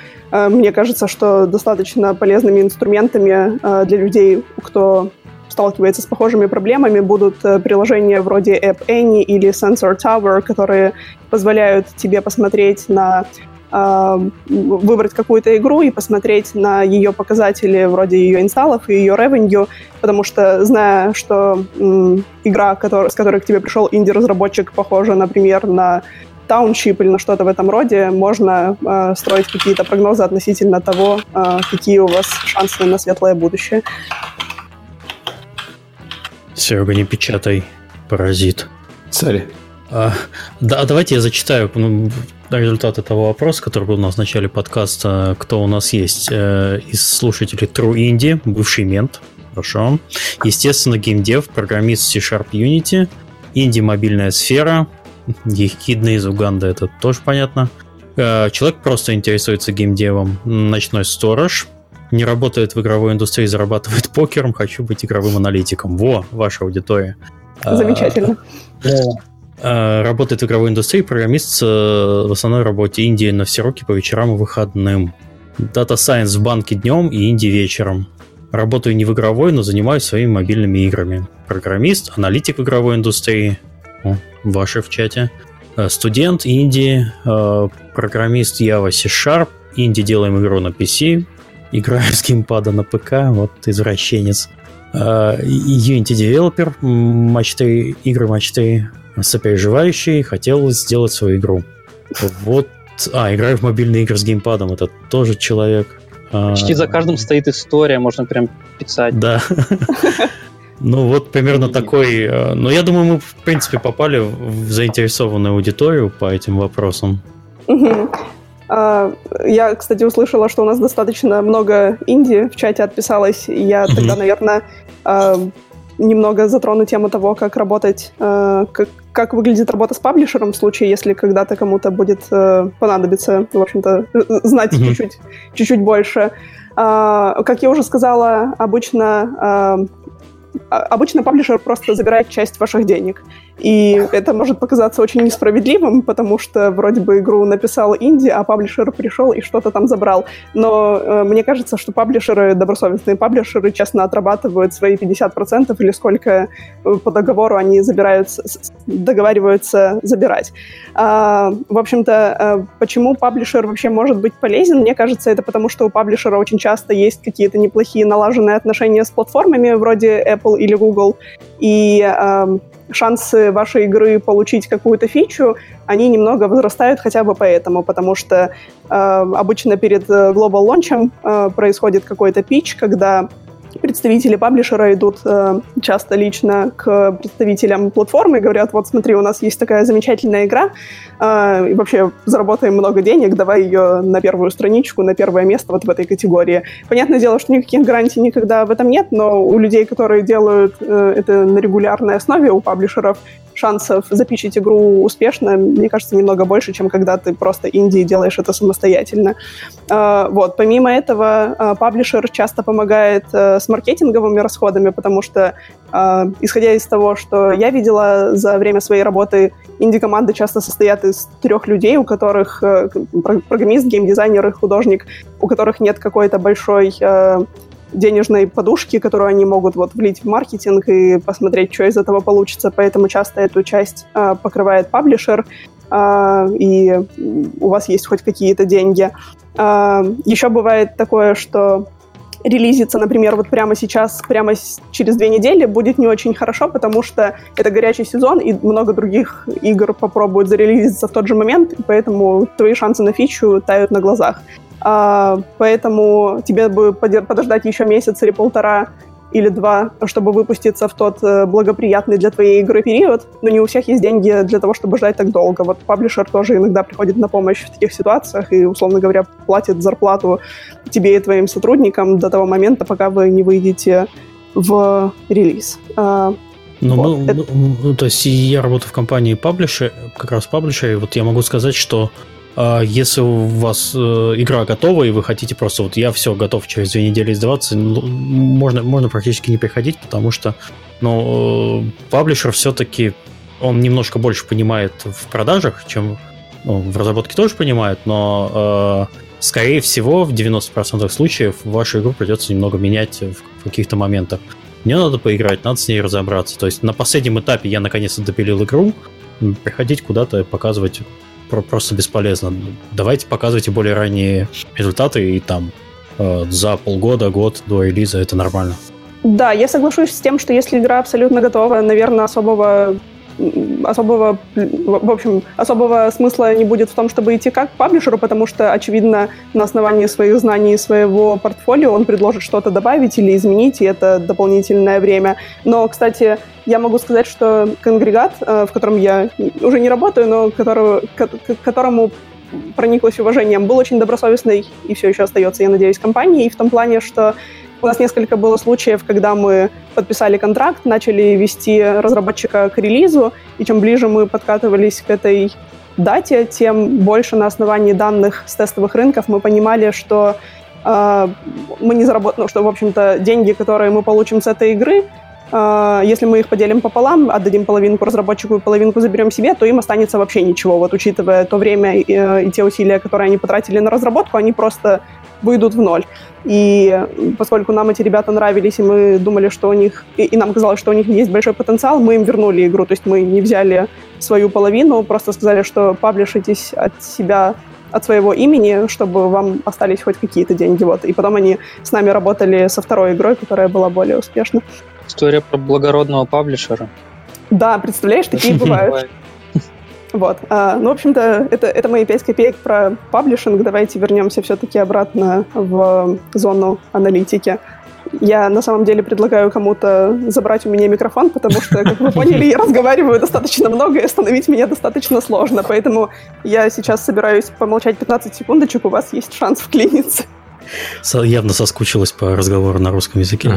мне кажется, что достаточно полезными инструментами э, для людей, кто сталкивается с похожими проблемами, будут приложения вроде App Any или Sensor Tower, которые позволяют тебе посмотреть на выбрать какую-то игру и посмотреть на ее показатели вроде ее инсталлов и ее revenue, потому что зная, что м, игра, который, с которой к тебе пришел инди-разработчик, похожа, например, на Township или на что-то в этом роде, можно э, строить какие-то прогнозы относительно того, э, какие у вас шансы на светлое будущее. Серега, не печатай, паразит. Царь. А, да, давайте я зачитаю ну, результат этого вопроса, который был у нас в начале подкаста, кто у нас есть э, из слушателей True Indie, бывший мент, хорошо. Естественно, геймдев, программист C-Sharp Unity, инди мобильная сфера, ехидный из Уганды, это тоже понятно. Э, человек просто интересуется геймдевом, ночной сторож, не работает в игровой индустрии, зарабатывает покером, хочу быть игровым аналитиком. Во, ваша аудитория. Замечательно. Э, работает в игровой индустрии, программист э, в основной работе Индии на все руки по вечерам и выходным. Data Science в банке днем и Индии вечером. Работаю не в игровой, но занимаюсь своими мобильными играми. Программист, аналитик в игровой индустрии. О, ваши в чате. Э, студент Индии, программист Java C-Sharp. Инди делаем игру на PC. Играю с геймпада на ПК. Вот извращенец. Unity Developer, матч 3, игры матч 3 сопереживающий хотел сделать свою игру. Вот, а, играю в мобильные игры с геймпадом, это тоже человек. Почти за каждым стоит история, можно прям писать. Да. Ну, вот примерно такой... Э, но я думаю, мы, в принципе, попали в заинтересованную аудиторию по этим вопросам. А, я, кстати, услышала, что у нас достаточно много инди в чате отписалось. Я тогда, наверное, а, немного затрону тему того, как работать, а, как, как выглядит работа с паблишером в случае, если когда-то кому-то будет понадобиться, в общем-то, знать mm-hmm. чуть-чуть, чуть-чуть больше. Как я уже сказала, обычно обычно паблишер просто забирает часть ваших денег. И это может показаться очень несправедливым, потому что вроде бы игру написал инди, а паблишер пришел и что-то там забрал. Но э, мне кажется, что паблишеры, добросовестные паблишеры, честно отрабатывают свои 50% или сколько э, по договору они забираются, договариваются забирать. А, в общем-то, э, почему паблишер вообще может быть полезен? Мне кажется, это потому, что у паблишера очень часто есть какие-то неплохие налаженные отношения с платформами вроде Apple или Google, и э, шансы вашей игры получить какую-то фичу, они немного возрастают хотя бы поэтому, потому что э, обычно перед э, Global Launch э, происходит какой-то пич, когда представители паблишера идут э, часто лично к представителям платформы и говорят, вот смотри, у нас есть такая замечательная игра, э, и вообще заработаем много денег, давай ее на первую страничку, на первое место вот в этой категории. Понятное дело, что никаких гарантий никогда в этом нет, но у людей, которые делают э, это на регулярной основе, у паблишеров, шансов запичить игру успешно, мне кажется, немного больше, чем когда ты просто инди делаешь это самостоятельно. Uh, вот. Помимо этого, uh, паблишер часто помогает uh, с маркетинговыми расходами, потому что, исходя из того, что я видела за время своей работы, инди-команды часто состоят из трех людей, у которых программист, геймдизайнер и художник, у которых нет какой-то большой денежной подушки, которую они могут вот влить в маркетинг и посмотреть, что из этого получится. Поэтому часто эту часть э, покрывает паблишер, э, и у вас есть хоть какие-то деньги. Э, еще бывает такое, что релизиться, например, вот прямо сейчас, прямо через две недели будет не очень хорошо, потому что это горячий сезон, и много других игр попробуют зарелизиться в тот же момент, и поэтому твои шансы на фичу тают на глазах. А, поэтому тебе бы подождать еще месяц или полтора или два, чтобы выпуститься в тот э, благоприятный для твоей игры период, но не у всех есть деньги для того, чтобы ждать так долго. Вот паблишер тоже иногда приходит на помощь в таких ситуациях и, условно говоря, платит зарплату тебе и твоим сотрудникам до того момента, пока вы не выйдете в релиз. А, ну, вот. мы, Это... ну, то есть я работаю в компании паблишер, как раз паблишер, и вот я могу сказать, что если у вас э, игра готова, и вы хотите просто вот я все готов через две недели издаваться, ну, можно, можно практически не приходить, потому что ну, э, паблишер все-таки он немножко больше понимает в продажах, чем ну, в разработке тоже понимает, но э, скорее всего в 90% случаев вашу игру придется немного менять в каких-то моментах. Мне надо поиграть, надо с ней разобраться. То есть на последнем этапе я наконец-то допилил игру, приходить куда-то, показывать просто бесполезно. Давайте показывайте более ранние результаты, и там э, за полгода, год до релиза это нормально. Да, я соглашусь с тем, что если игра абсолютно готова, наверное, особого особого, в общем, особого смысла не будет в том, чтобы идти как к паблишеру, потому что, очевидно, на основании своих знаний и своего портфолио он предложит что-то добавить или изменить, и это дополнительное время. Но, кстати, я могу сказать, что конгрегат, э, в котором я уже не работаю, но которого, к которому прониклась уважением, был очень добросовестный и все еще остается, я надеюсь, компанией, в том плане, что у нас несколько было случаев, когда мы подписали контракт, начали вести разработчика к релизу, и чем ближе мы подкатывались к этой дате, тем больше на основании данных с тестовых рынков мы понимали, что э, мы не заработаем, ну, что, в общем-то, деньги, которые мы получим с этой игры, э, если мы их поделим пополам, отдадим половинку разработчику и половинку заберем себе, то им останется вообще ничего. Вот учитывая то время и, и те усилия, которые они потратили на разработку, они просто выйдут в ноль. И поскольку нам эти ребята нравились, и мы думали, что у них, и, и нам казалось, что у них есть большой потенциал, мы им вернули игру. То есть мы не взяли свою половину, просто сказали, что паблишитесь от себя от своего имени, чтобы вам остались хоть какие-то деньги. Вот. И потом они с нами работали со второй игрой, которая была более успешна. История про благородного паблишера. Да, представляешь, такие бывают. Вот. А, ну, в общем-то, это, это мои 5 копеек про паблишинг. Давайте вернемся все-таки обратно в зону аналитики. Я на самом деле предлагаю кому-то забрать у меня микрофон, потому что, как вы поняли, я разговариваю достаточно много, и остановить меня достаточно сложно. Поэтому я сейчас собираюсь помолчать 15 секундочек, у вас есть шанс вклиниться. Явно соскучилась по разговору на русском языке.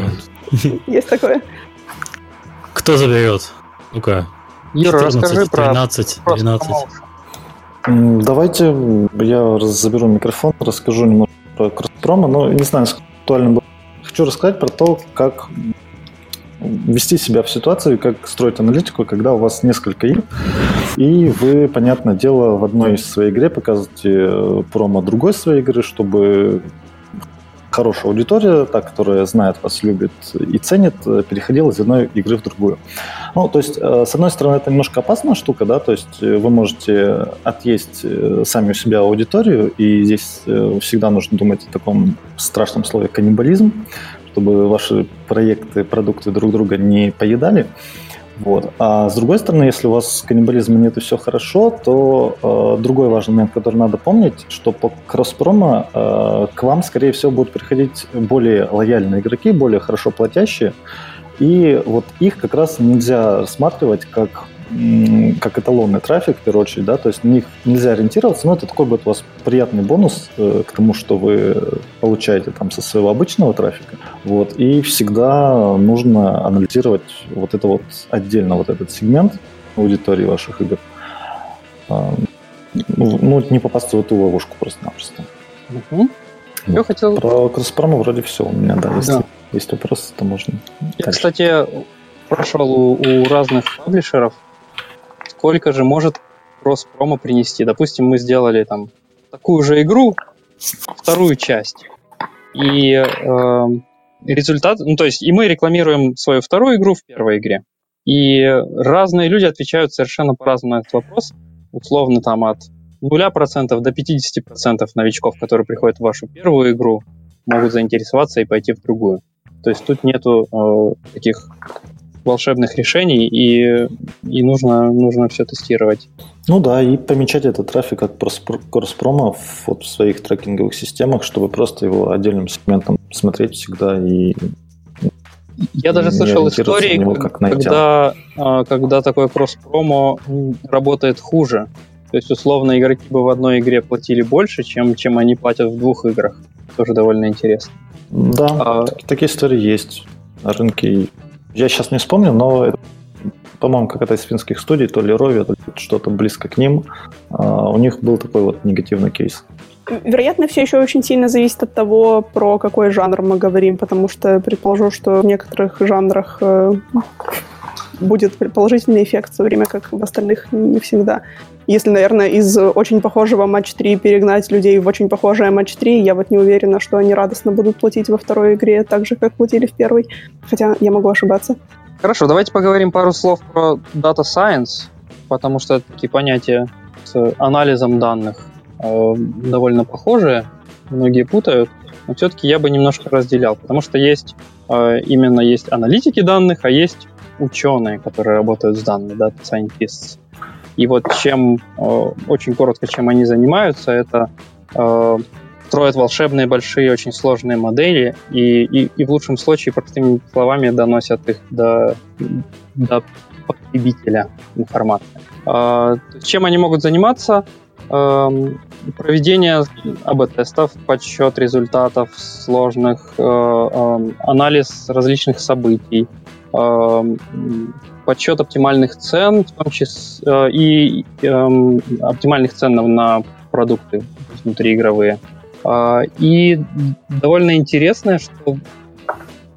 Есть такое. Кто заберет? Ну-ка. Юра, 14, расскажи 13, про 12. Давайте я заберу микрофон, расскажу немного про Кроспрома, но не знаю, насколько актуально было. Хочу рассказать про то, как вести себя в ситуации, как строить аналитику, когда у вас несколько игр, и вы, понятное дело, в одной из своей игре показываете э, промо другой своей игры, чтобы хорошая аудитория, та, которая знает вас, любит и ценит, э, переходила из одной игры в другую. Ну, то есть, э, с одной стороны, это немножко опасная штука, да, то есть э, вы можете отъесть сами у себя аудиторию, и здесь всегда нужно думать о таком страшном слове каннибализм, чтобы ваши проекты, продукты друг друга не поедали. Вот. А с другой стороны, если у вас каннибализма нет и все хорошо, то э, другой важный момент, который надо помнить, что по кросс-промо э, к вам, скорее всего, будут приходить более лояльные игроки, более хорошо платящие, и вот их как раз нельзя рассматривать как как эталонный трафик, в первую очередь, да, то есть на них нельзя ориентироваться, но это такой будет у вас приятный бонус э, к тому, что вы получаете там со своего обычного трафика, вот, и всегда нужно анализировать вот это вот отдельно, вот этот сегмент аудитории ваших игр, а, ну, не попасть в эту ловушку просто-напросто. Угу. Вот. Я хотел... Про Кроспрома вроде все у меня, да, если да. есть вопросы, то можно. Я, дальше. кстати, прошел у, у разных паблишеров сколько же может кросс-промо принести. Допустим, мы сделали там такую же игру, вторую часть. И э, результат, ну то есть и мы рекламируем свою вторую игру в первой игре. И разные люди отвечают совершенно по-разному на этот вопрос. Условно там от 0% до 50% новичков, которые приходят в вашу первую игру, могут заинтересоваться и пойти в другую. То есть тут нету э, таких волшебных решений, и, и нужно, нужно все тестировать. Ну да, и помечать этот трафик от кросс-промо вот в своих трекинговых системах, чтобы просто его отдельным сегментом смотреть всегда и я даже слышал истории, как когда, а, когда такой кросс-промо работает хуже. То есть, условно, игроки бы в одной игре платили больше, чем, чем они платят в двух играх. Тоже довольно интересно. Да, а, такие истории есть на рынке. Я сейчас не вспомню, но по-моему, какая-то из финских студий, то ли Рови, то ли что-то близко к ним. Uh, у них был такой вот негативный кейс. Вероятно, все еще очень сильно зависит от того, про какой жанр мы говорим, потому что предположу, что в некоторых жанрах э, будет положительный эффект, в то время как в остальных не всегда. Если, наверное, из очень похожего матч 3 перегнать людей в очень похожее матч 3, я вот не уверена, что они радостно будут платить во второй игре так же, как платили в первой. Хотя я могу ошибаться. Хорошо, давайте поговорим пару слов про Data Science, потому что это такие понятия с анализом данных э, довольно похожие, многие путают, но все-таки я бы немножко разделял, потому что есть э, именно есть аналитики данных, а есть ученые, которые работают с данными, data scientists. И вот чем, э, очень коротко, чем они занимаются, это э, строят волшебные, большие, очень сложные модели и, и, и в лучшем случае простыми словами доносят их до, до потребителя информации. Э, чем они могут заниматься? Проведение АБ-тестов, подсчет результатов сложных, анализ различных событий, подсчет оптимальных цен, в том числе э, и э, оптимальных цен на, продукты внутриигровые. Э, и довольно интересное, что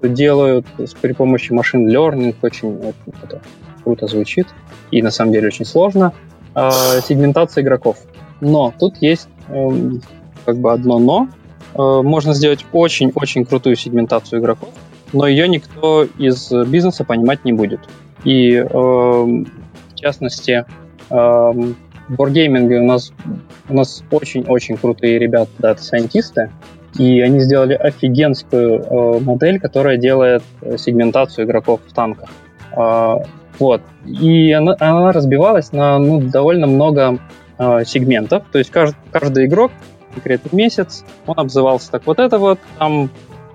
делают при помощи машин learning, очень, очень это круто звучит и на самом деле очень сложно, э, сегментация игроков. Но тут есть э, как бы одно но. Э, можно сделать очень-очень крутую сегментацию игроков, но ее никто из бизнеса понимать не будет. И э, в частности, э, Wargaming у нас, у нас очень-очень крутые ребята, дата-сайентисты, и они сделали офигенскую э, модель, которая делает сегментацию игроков в танках. Э, вот. И она, она разбивалась на ну, довольно много э, сегментов. То есть каждый, каждый игрок конкретный месяц, он обзывался так вот это вот, там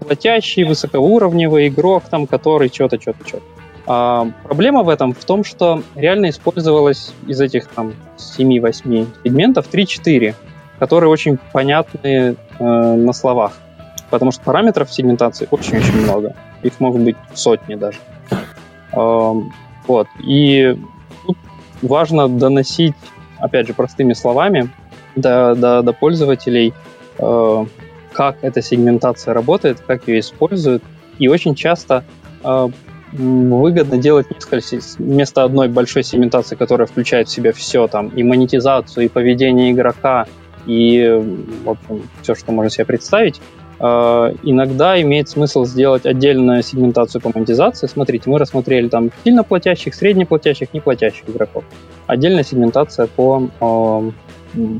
платящий, высокоуровневый игрок, там, который что-то, что-то, что-то. А, проблема в этом в том, что реально использовалось из этих там 7-8 сегментов 3-4, которые очень понятны э, на словах. Потому что параметров сегментации очень-очень много. Их могут быть сотни даже. Э, вот. И тут важно доносить, опять же, простыми словами до, до, до пользователей, э, как эта сегментация работает, как ее используют. И очень часто э, выгодно делать несколько вместо одной большой сегментации, которая включает в себя все там, и монетизацию, и поведение игрока, и, в общем, все, что можно себе представить, э, иногда имеет смысл сделать отдельную сегментацию по монетизации. Смотрите, мы рассмотрели там сильно платящих, среднеплатящих, неплатящих игроков. Отдельная сегментация по, э,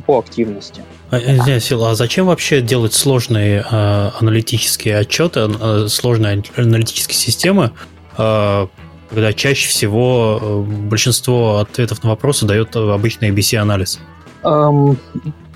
по активности. А, Сила, а зачем вообще делать сложные э, аналитические отчеты, э, сложные аналитические системы, э, когда чаще всего большинство ответов на вопросы дает обычный ABC-анализ? Um,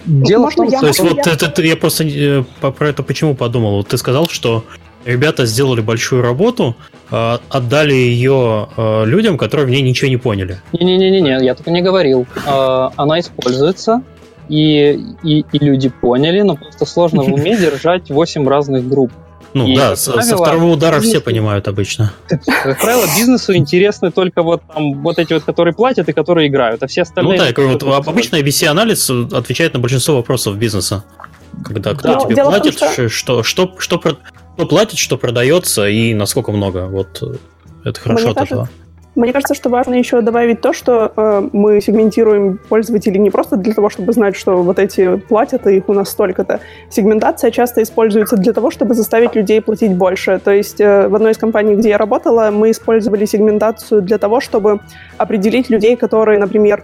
дело Можно в том, я, то есть вот я... это я просто э, про это почему подумал. Вот ты сказал, что ребята сделали большую работу, отдали ее людям, которые в ней ничего не поняли. Не-не-не, я только не говорил. Она используется, и, и, и люди поняли, но просто сложно в уме держать 8 разных групп. Ну и, да, правило, со второго удара бизнесу, все понимают обычно. Как правило, бизнесу интересны только вот там вот эти вот, которые платят и которые играют, а все остальные... Ну да, я говорю, вот обычно VC-анализ отвечает на большинство вопросов бизнеса. Когда кто да, тебе платит, том, что... Что, что, что, что, что платит, что продается и насколько много. Вот э, это хорошо Мне кажется. Мне кажется, что важно еще добавить то, что э, мы сегментируем пользователей не просто для того, чтобы знать, что вот эти платят, и их у нас столько-то. Сегментация часто используется для того, чтобы заставить людей платить больше. То есть э, в одной из компаний, где я работала, мы использовали сегментацию для того, чтобы определить людей, которые, например,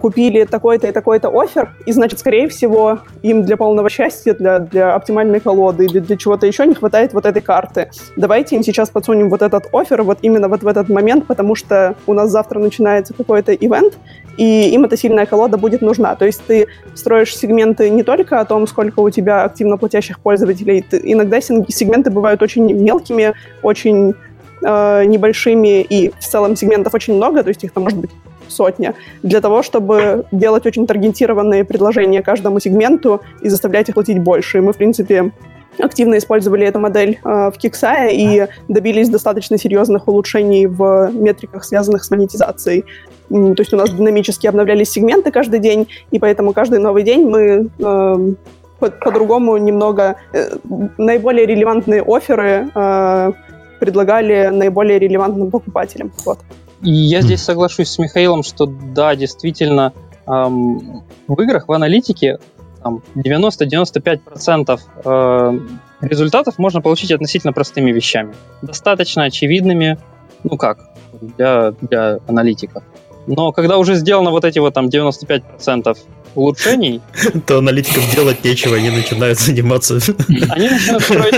купили такой-то и такой-то офер, и, значит, скорее всего, им для полного счастья, для, для оптимальной колоды или для чего-то еще не хватает вот этой карты. Давайте им сейчас подсунем вот этот офер вот именно вот в этот момент, потому что у нас завтра начинается какой-то ивент, и им эта сильная колода будет нужна. То есть ты строишь сегменты не только о том, сколько у тебя активно платящих пользователей, ты, иногда сегменты бывают очень мелкими, очень э, небольшими, и в целом сегментов очень много, то есть их там может быть сотня, для того, чтобы делать очень таргетированные предложения каждому сегменту и заставлять их платить больше. И мы, в принципе, активно использовали эту модель э, в Kixaya и добились достаточно серьезных улучшений в метриках, связанных с монетизацией. То есть у нас динамически обновлялись сегменты каждый день, и поэтому каждый новый день мы э, по-другому немного э, наиболее релевантные оферы э, предлагали наиболее релевантным покупателям. Вот. И я здесь соглашусь с Михаилом, что да, действительно, эм, в играх, в аналитике там, 90-95% э, результатов можно получить относительно простыми вещами. Достаточно очевидными, ну как, для, для аналитиков. Но когда уже сделано вот эти вот там 95% улучшений... То аналитикам делать нечего, они начинают заниматься... Они начинают.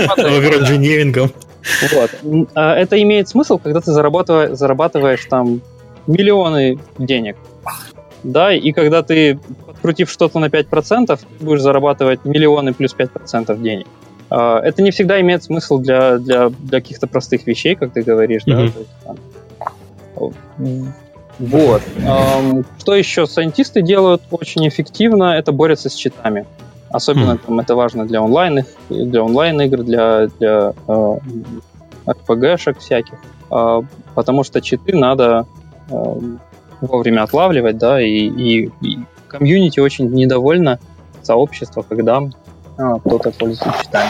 Вот. А это имеет смысл, когда ты зарабатываешь, зарабатываешь там миллионы денег. Да, и когда ты, подкрутив что-то на 5%, будешь зарабатывать миллионы плюс 5% денег. А, это не всегда имеет смысл для, для, для каких-то простых вещей, как ты говоришь, mm-hmm. да. То есть, там, вот. Что еще сайентисты делают очень эффективно, это борются с читами. Особенно mm. там, это важно для онлайн, для онлайн игр, для, для э, RPG-шек всяких. Э, потому что читы надо э, вовремя отлавливать, да, и, и, и комьюнити очень недовольно сообщество, когда э, кто-то пользуется читами.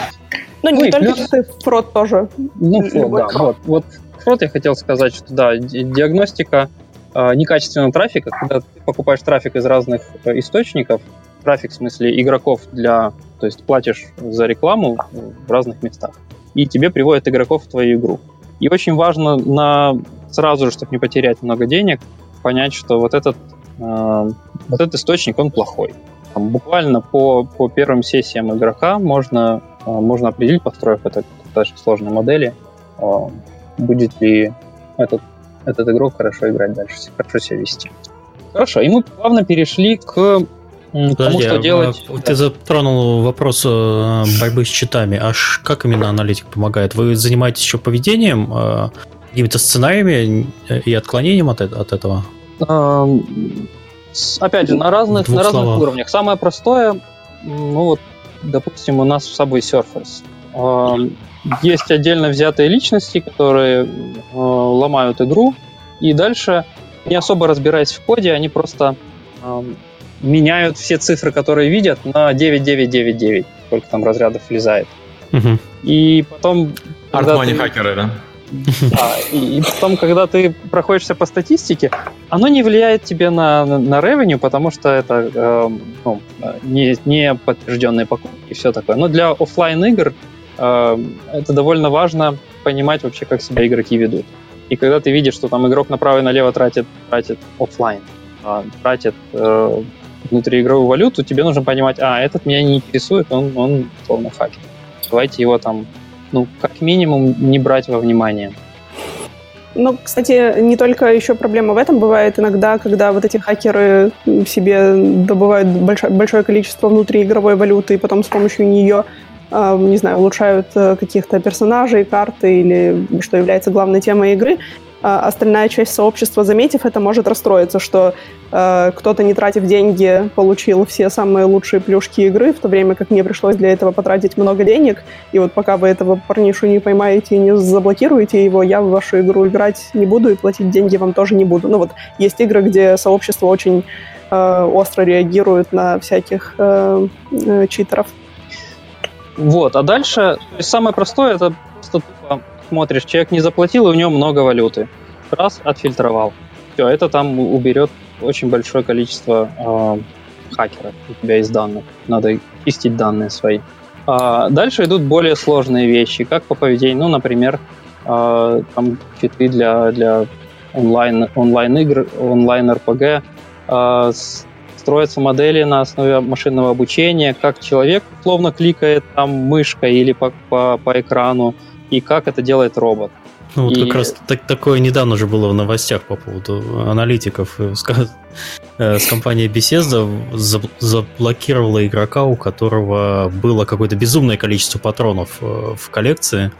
Ну, не ну, только плюс... читы, фрод тоже. Ну, фрод, да. Вот, вот фрод я хотел сказать, что да, диагностика некачественного трафика, когда ты покупаешь трафик из разных э, источников, трафик, в смысле игроков для... То есть платишь за рекламу в разных местах, и тебе приводят игроков в твою игру. И очень важно на сразу же, чтобы не потерять много денег, понять, что вот этот, э, вот этот источник, он плохой. Там, буквально по, по первым сессиям игрока можно, э, можно определить, построив это достаточно сложной модели, э, будет ли этот, этот игрок хорошо играть дальше, хорошо себя вести. Хорошо, и мы плавно перешли к М, Тому Подожди, что а, делать... а, ты затронул вопрос э, борьбы с читами. А ш- как именно аналитик помогает? Вы занимаетесь еще поведением, э, какими-то сценариями э, и отклонением от, от этого? С- Опять же, на разных, двух на разных словах. уровнях. Самое простое, ну вот, допустим, у нас в Subway Surface. Есть отдельно взятые личности, которые э, ломают игру, и дальше, не особо разбираясь в коде, они просто меняют все цифры, которые видят, на 9999, сколько там разрядов влезает. И потом... Артмани ты- хакеры, да? да, и, и потом, когда ты проходишься по статистике, оно не влияет тебе на, на, на revenue, потому что это эм, ну, э, не, не подтвержденные покупки и все такое. Но для оффлайн игр это довольно важно понимать вообще, как себя игроки ведут. И когда ты видишь, что там игрок направо и налево тратит, тратит оффлайн, а, тратит э, внутриигровую валюту, тебе нужно понимать, а, этот меня не интересует, он, он словно хакер. Давайте его там, ну, как минимум, не брать во внимание. Ну, кстати, не только еще проблема в этом бывает иногда, когда вот эти хакеры себе добывают большое, большое количество внутриигровой валюты и потом с помощью нее, э, не знаю, улучшают э, каких-то персонажей, карты или что является главной темой игры. А остальная часть сообщества, заметив это, может расстроиться, что э, кто-то, не тратив деньги, получил все самые лучшие плюшки игры, в то время как мне пришлось для этого потратить много денег. И вот пока вы этого парнишу не поймаете и не заблокируете его, я в вашу игру играть не буду и платить деньги вам тоже не буду. Ну вот есть игры, где сообщество очень э, остро реагирует на всяких э, э, читеров. Вот, а дальше, самое простое, это просто тупо смотришь, человек не заплатил, и у него много валюты. Раз, отфильтровал. Все, это там уберет очень большое количество э, хакеров у тебя из данных. Надо чистить данные свои. А дальше идут более сложные вещи, как по поведению, ну, например, э, там читы для, для онлайн, онлайн игр, онлайн РПГ, э, с- строятся модели на основе машинного обучения, как человек словно кликает там мышкой или по, по, по экрану, и как это делает робот. Ну, вот И- как раз так- такое недавно же было в новостях по поводу аналитиков. Э, С, э, с компанией Bethesda заб- заблокировала игрока, у которого было какое-то безумное количество патронов э, в коллекции.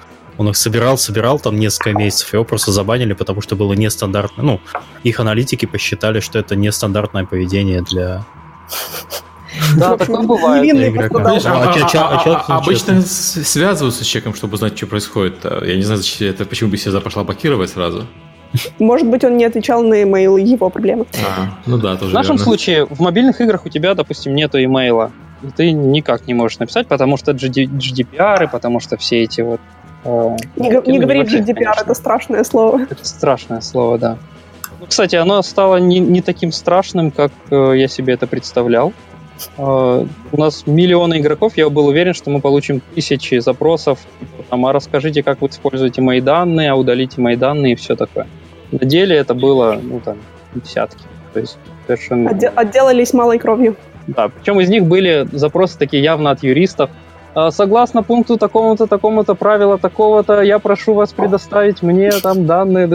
Он их собирал, собирал там несколько месяцев, его просто забанили, потому что было нестандартно. Ну, их аналитики посчитали, что это нестандартное поведение для... Да, такое бывает. обычно связываются с человеком, чтобы узнать, что происходит. А Я не знаю, зачем это, почему беседа пошла блокировать сразу. Может быть, он не отвечал на имейл, его проблема. А, ну да, тоже В нашем верно. случае в мобильных играх у тебя, допустим, нету имейла. И ты никак не можешь написать, потому что GD GDPR, и потому что все эти вот... Не, го- не ну, говори GDPR, конечно. это страшное слово. Это страшное слово, да. Ну, Кстати, оно стало не, не таким страшным, как э, я себе это представлял. Э, у нас миллионы игроков, я был уверен, что мы получим тысячи запросов, там, а расскажите, как вы используете мои данные, а удалите мои данные и все такое. На деле это было, ну, там, десятки. То есть совершенно... Отде- отделались малой кровью. Да, причем из них были запросы такие явно от юристов. А, Согласно пункту такому-то, такому-то, правила такого-то, я прошу вас предоставить мне там данные.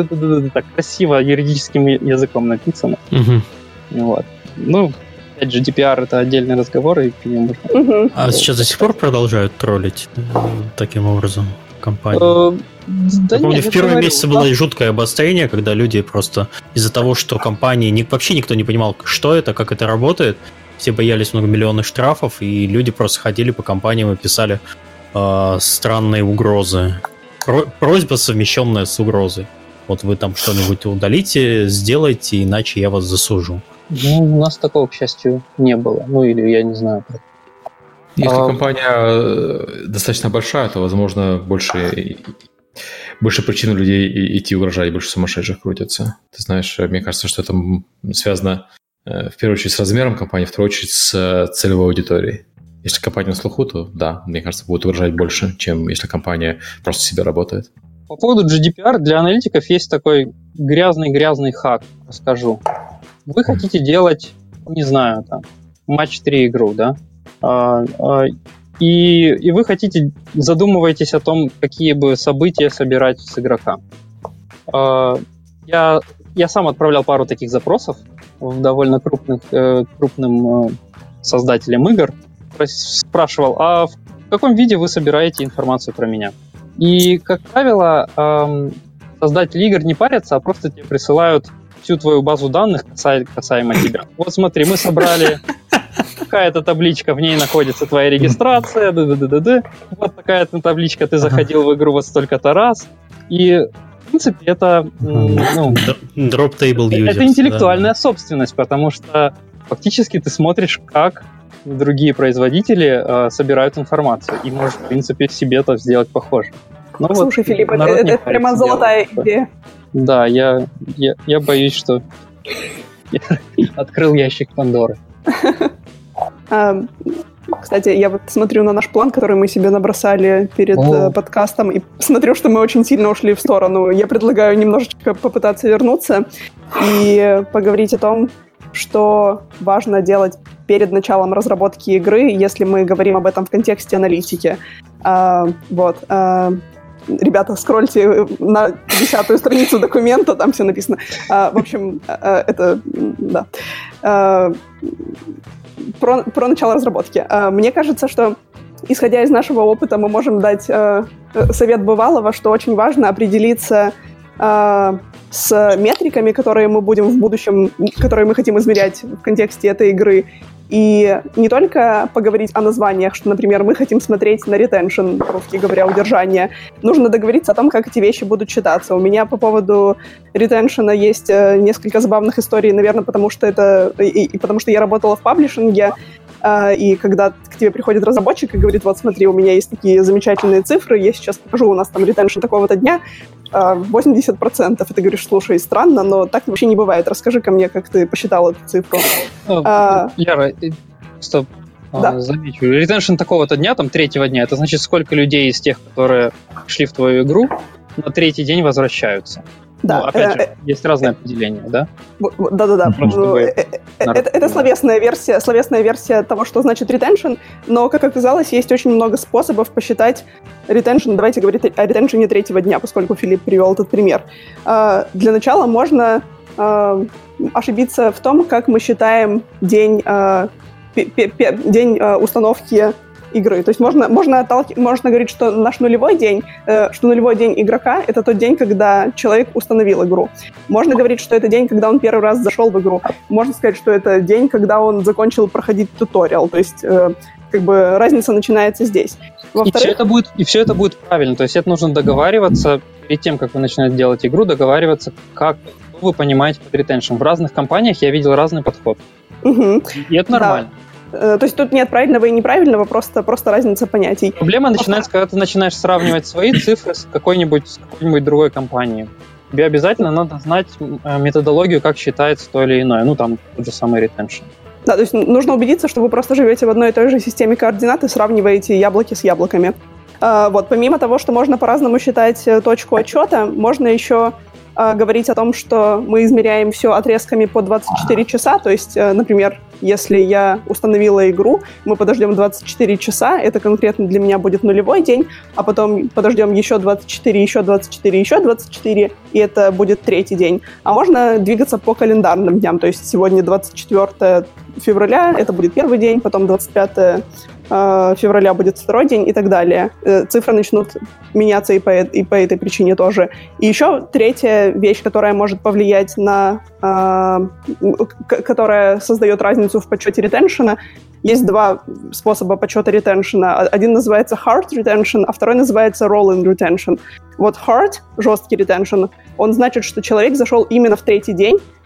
Так красиво юридическим языком написано. Вот. Ну, опять же, GDPR это отдельный разговор, и к нему. А сейчас до сих пор продолжают троллить э, таким образом компанию? Э, Да Я помню, нет, в первые говорю, месяцы у было жуткое обострение, когда люди просто из-за того, что компании ни- вообще никто не понимал, что это, как это работает, все боялись многомиллионных штрафов, и люди просто ходили по компаниям и писали э, странные угрозы. Про- просьба, совмещенная с угрозой. Вот вы там что-нибудь удалите, сделайте, иначе я вас засужу. Ну, у нас такого, к счастью, не было. Ну, или я не знаю. Если А- компания э, достаточно большая, то, возможно, больше, больше причин у людей идти угрожать, больше сумасшедших крутятся. Ты знаешь, мне кажется, что это связано в первую очередь с размером компании, в вторую очередь с э, целевой аудиторией. Если компания на слуху, то да, мне кажется, будет угрожать больше, чем если компания просто себе работает. По поводу GDPR для аналитиков есть такой грязный-грязный хак, расскажу. Вы хотите делать, не знаю, там, матч 3 игру, да? А, а, и, и вы хотите, задумываетесь о том, какие бы события собирать с игрока. А, я, я сам отправлял пару таких запросов довольно крупных, э, крупным э, создателем игр, спрашивал, а в каком виде вы собираете информацию про меня? И, как правило, создатели игр не парятся, а просто тебе присылают всю твою базу данных касаемо тебя. Вот смотри, мы собрали какая-то табличка, в ней находится твоя регистрация, д -д -д -д -д. вот такая-то табличка, ты заходил в игру вот столько-то раз, и в принципе, это... Ну, Drop table users. Это интеллектуальная да. собственность, потому что фактически ты смотришь, как другие производители э, собирают информацию, и можешь, в принципе, себе это сделать похоже. Ну, Слушай, вот, Филипп, это, это прямо золотая идея. Да, я, я, я боюсь, что я открыл ящик Пандоры. Кстати, я вот смотрю на наш план, который мы себе набросали перед О. Э, подкастом, и смотрю, что мы очень сильно ушли в сторону. Я предлагаю немножечко попытаться вернуться и поговорить о том, что важно делать перед началом разработки игры, если мы говорим об этом в контексте аналитики. А, вот. А, ребята, скрольте на десятую страницу документа, там все написано. А, в общем, а, а это, да. А, про, про начало разработки. А, мне кажется, что исходя из нашего опыта, мы можем дать а, совет бывалого, что очень важно определиться а, с метриками, которые мы будем в будущем, которые мы хотим измерять в контексте этой игры, и не только поговорить о названиях, что, например, мы хотим смотреть на retention, русский говоря, удержание. Нужно договориться о том, как эти вещи будут читаться. У меня по поводу ретеншена есть э, несколько забавных историй, наверное, потому что это... И, и потому что я работала в паблишинге, и когда к тебе приходит разработчик и говорит, вот смотри, у меня есть такие замечательные цифры, я сейчас покажу, у нас там ретеншн такого-то дня, 80%. И ты говоришь, слушай, странно, но так вообще не бывает. Расскажи ко мне, как ты посчитал эту цифру. А, Яра, стоп. А, да. Замечу. Ретеншн такого-то дня, там, третьего дня, это значит, сколько людей из тех, которые шли в твою игру, на третий день возвращаются. Да. Ну, опять же, э, есть разные определения, да? Да-да-да. Ну, э, э, это, это словесная версия, словесная версия того, что значит retention, но, как оказалось, есть очень много способов посчитать retention. Давайте говорить о ретеншене третьего дня, поскольку Филипп привел этот пример. А, для начала можно а, ошибиться в том, как мы считаем день, а, день установки игры. То есть можно, можно, отталки... можно говорить, что наш нулевой день, э, что нулевой день игрока — это тот день, когда человек установил игру. Можно говорить, что это день, когда он первый раз зашел в игру. Можно сказать, что это день, когда он закончил проходить туториал. То есть э, как бы разница начинается здесь. И все, это будет, и все это будет правильно. То есть это нужно договариваться перед тем, как вы начинаете делать игру, договариваться, как вы понимаете под ретеншн. В разных компаниях я видел разный подход. Угу. И это нормально. Да. Э, то есть тут нет правильного и неправильного, просто, просто разница понятий. Проблема начинается, когда ты начинаешь сравнивать свои цифры с какой-нибудь, с какой-нибудь другой компанией. Тебе обязательно надо знать э, методологию, как считается то или иное. Ну, там тот же самый retention. Да, то есть нужно убедиться, что вы просто живете в одной и той же системе координат и сравниваете яблоки с яблоками. А, вот, помимо того, что можно по-разному считать э, точку отчета, можно еще а, говорить о том, что мы измеряем все отрезками по 24 часа. То есть, э, например, если я установила игру, мы подождем 24 часа, это конкретно для меня будет нулевой день, а потом подождем еще 24, еще 24, еще 24, и это будет третий день. А можно двигаться по календарным дням, то есть сегодня 24 февраля, это будет первый день, потом 25 Э, февраля будет второй день и так далее. Э, цифры начнут меняться и по, и по этой причине тоже. И еще третья вещь, которая может повлиять на... Э, которая создает разницу в подсчете ретеншена. Есть два способа подсчета ретеншена. Один называется hard retention, а второй называется rolling retention. Вот hard, жесткий retention, он значит, что человек зашел именно в третий день, а,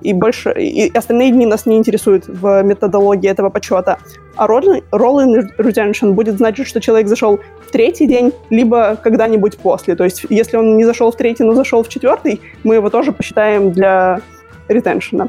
и больше и остальные дни нас не интересуют в методологии этого подсчета. А rolling retention будет значить, что человек зашел в третий день, либо когда-нибудь после. То есть, если он не зашел в третий, но зашел в четвертый, мы его тоже посчитаем для ретеншена.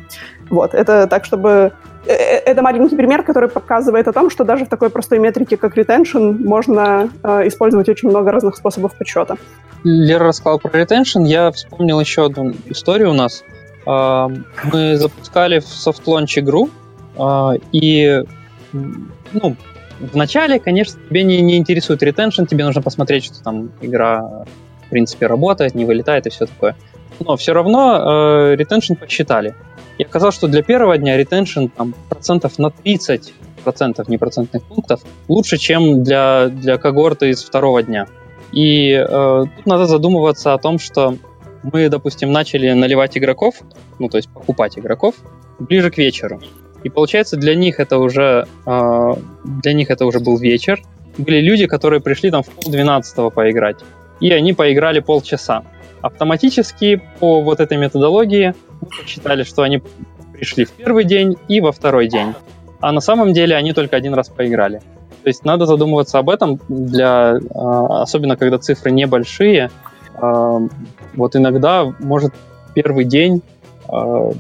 Вот, это так, чтобы... Э, э, это маленький пример, который показывает о том, что даже в такой простой метрике, как retention, можно э, использовать очень много разных способов подсчета. Лера рассказала про retention. Я вспомнил еще одну историю у нас. Мы запускали в софтлонч игру, а, и ну, вначале, конечно, тебе не, не интересует ретеншн, тебе нужно посмотреть, что там игра в принципе, работает, не вылетает и все такое. Но все равно э, ретеншн посчитали. И оказалось, что для первого дня ретеншн там, процентов на 30 процентов непроцентных пунктов лучше, чем для, для когорты из второго дня. И э, тут надо задумываться о том, что мы, допустим, начали наливать игроков, ну, то есть покупать игроков, ближе к вечеру. И получается, для них это уже, э, для них это уже был вечер. Были люди, которые пришли там в пол двенадцатого поиграть. И они поиграли полчаса. Автоматически по вот этой методологии мы посчитали, что они пришли в первый день и во второй день. А на самом деле они только один раз поиграли. То есть надо задумываться об этом, для, а, особенно когда цифры небольшие. А, вот иногда может первый день а,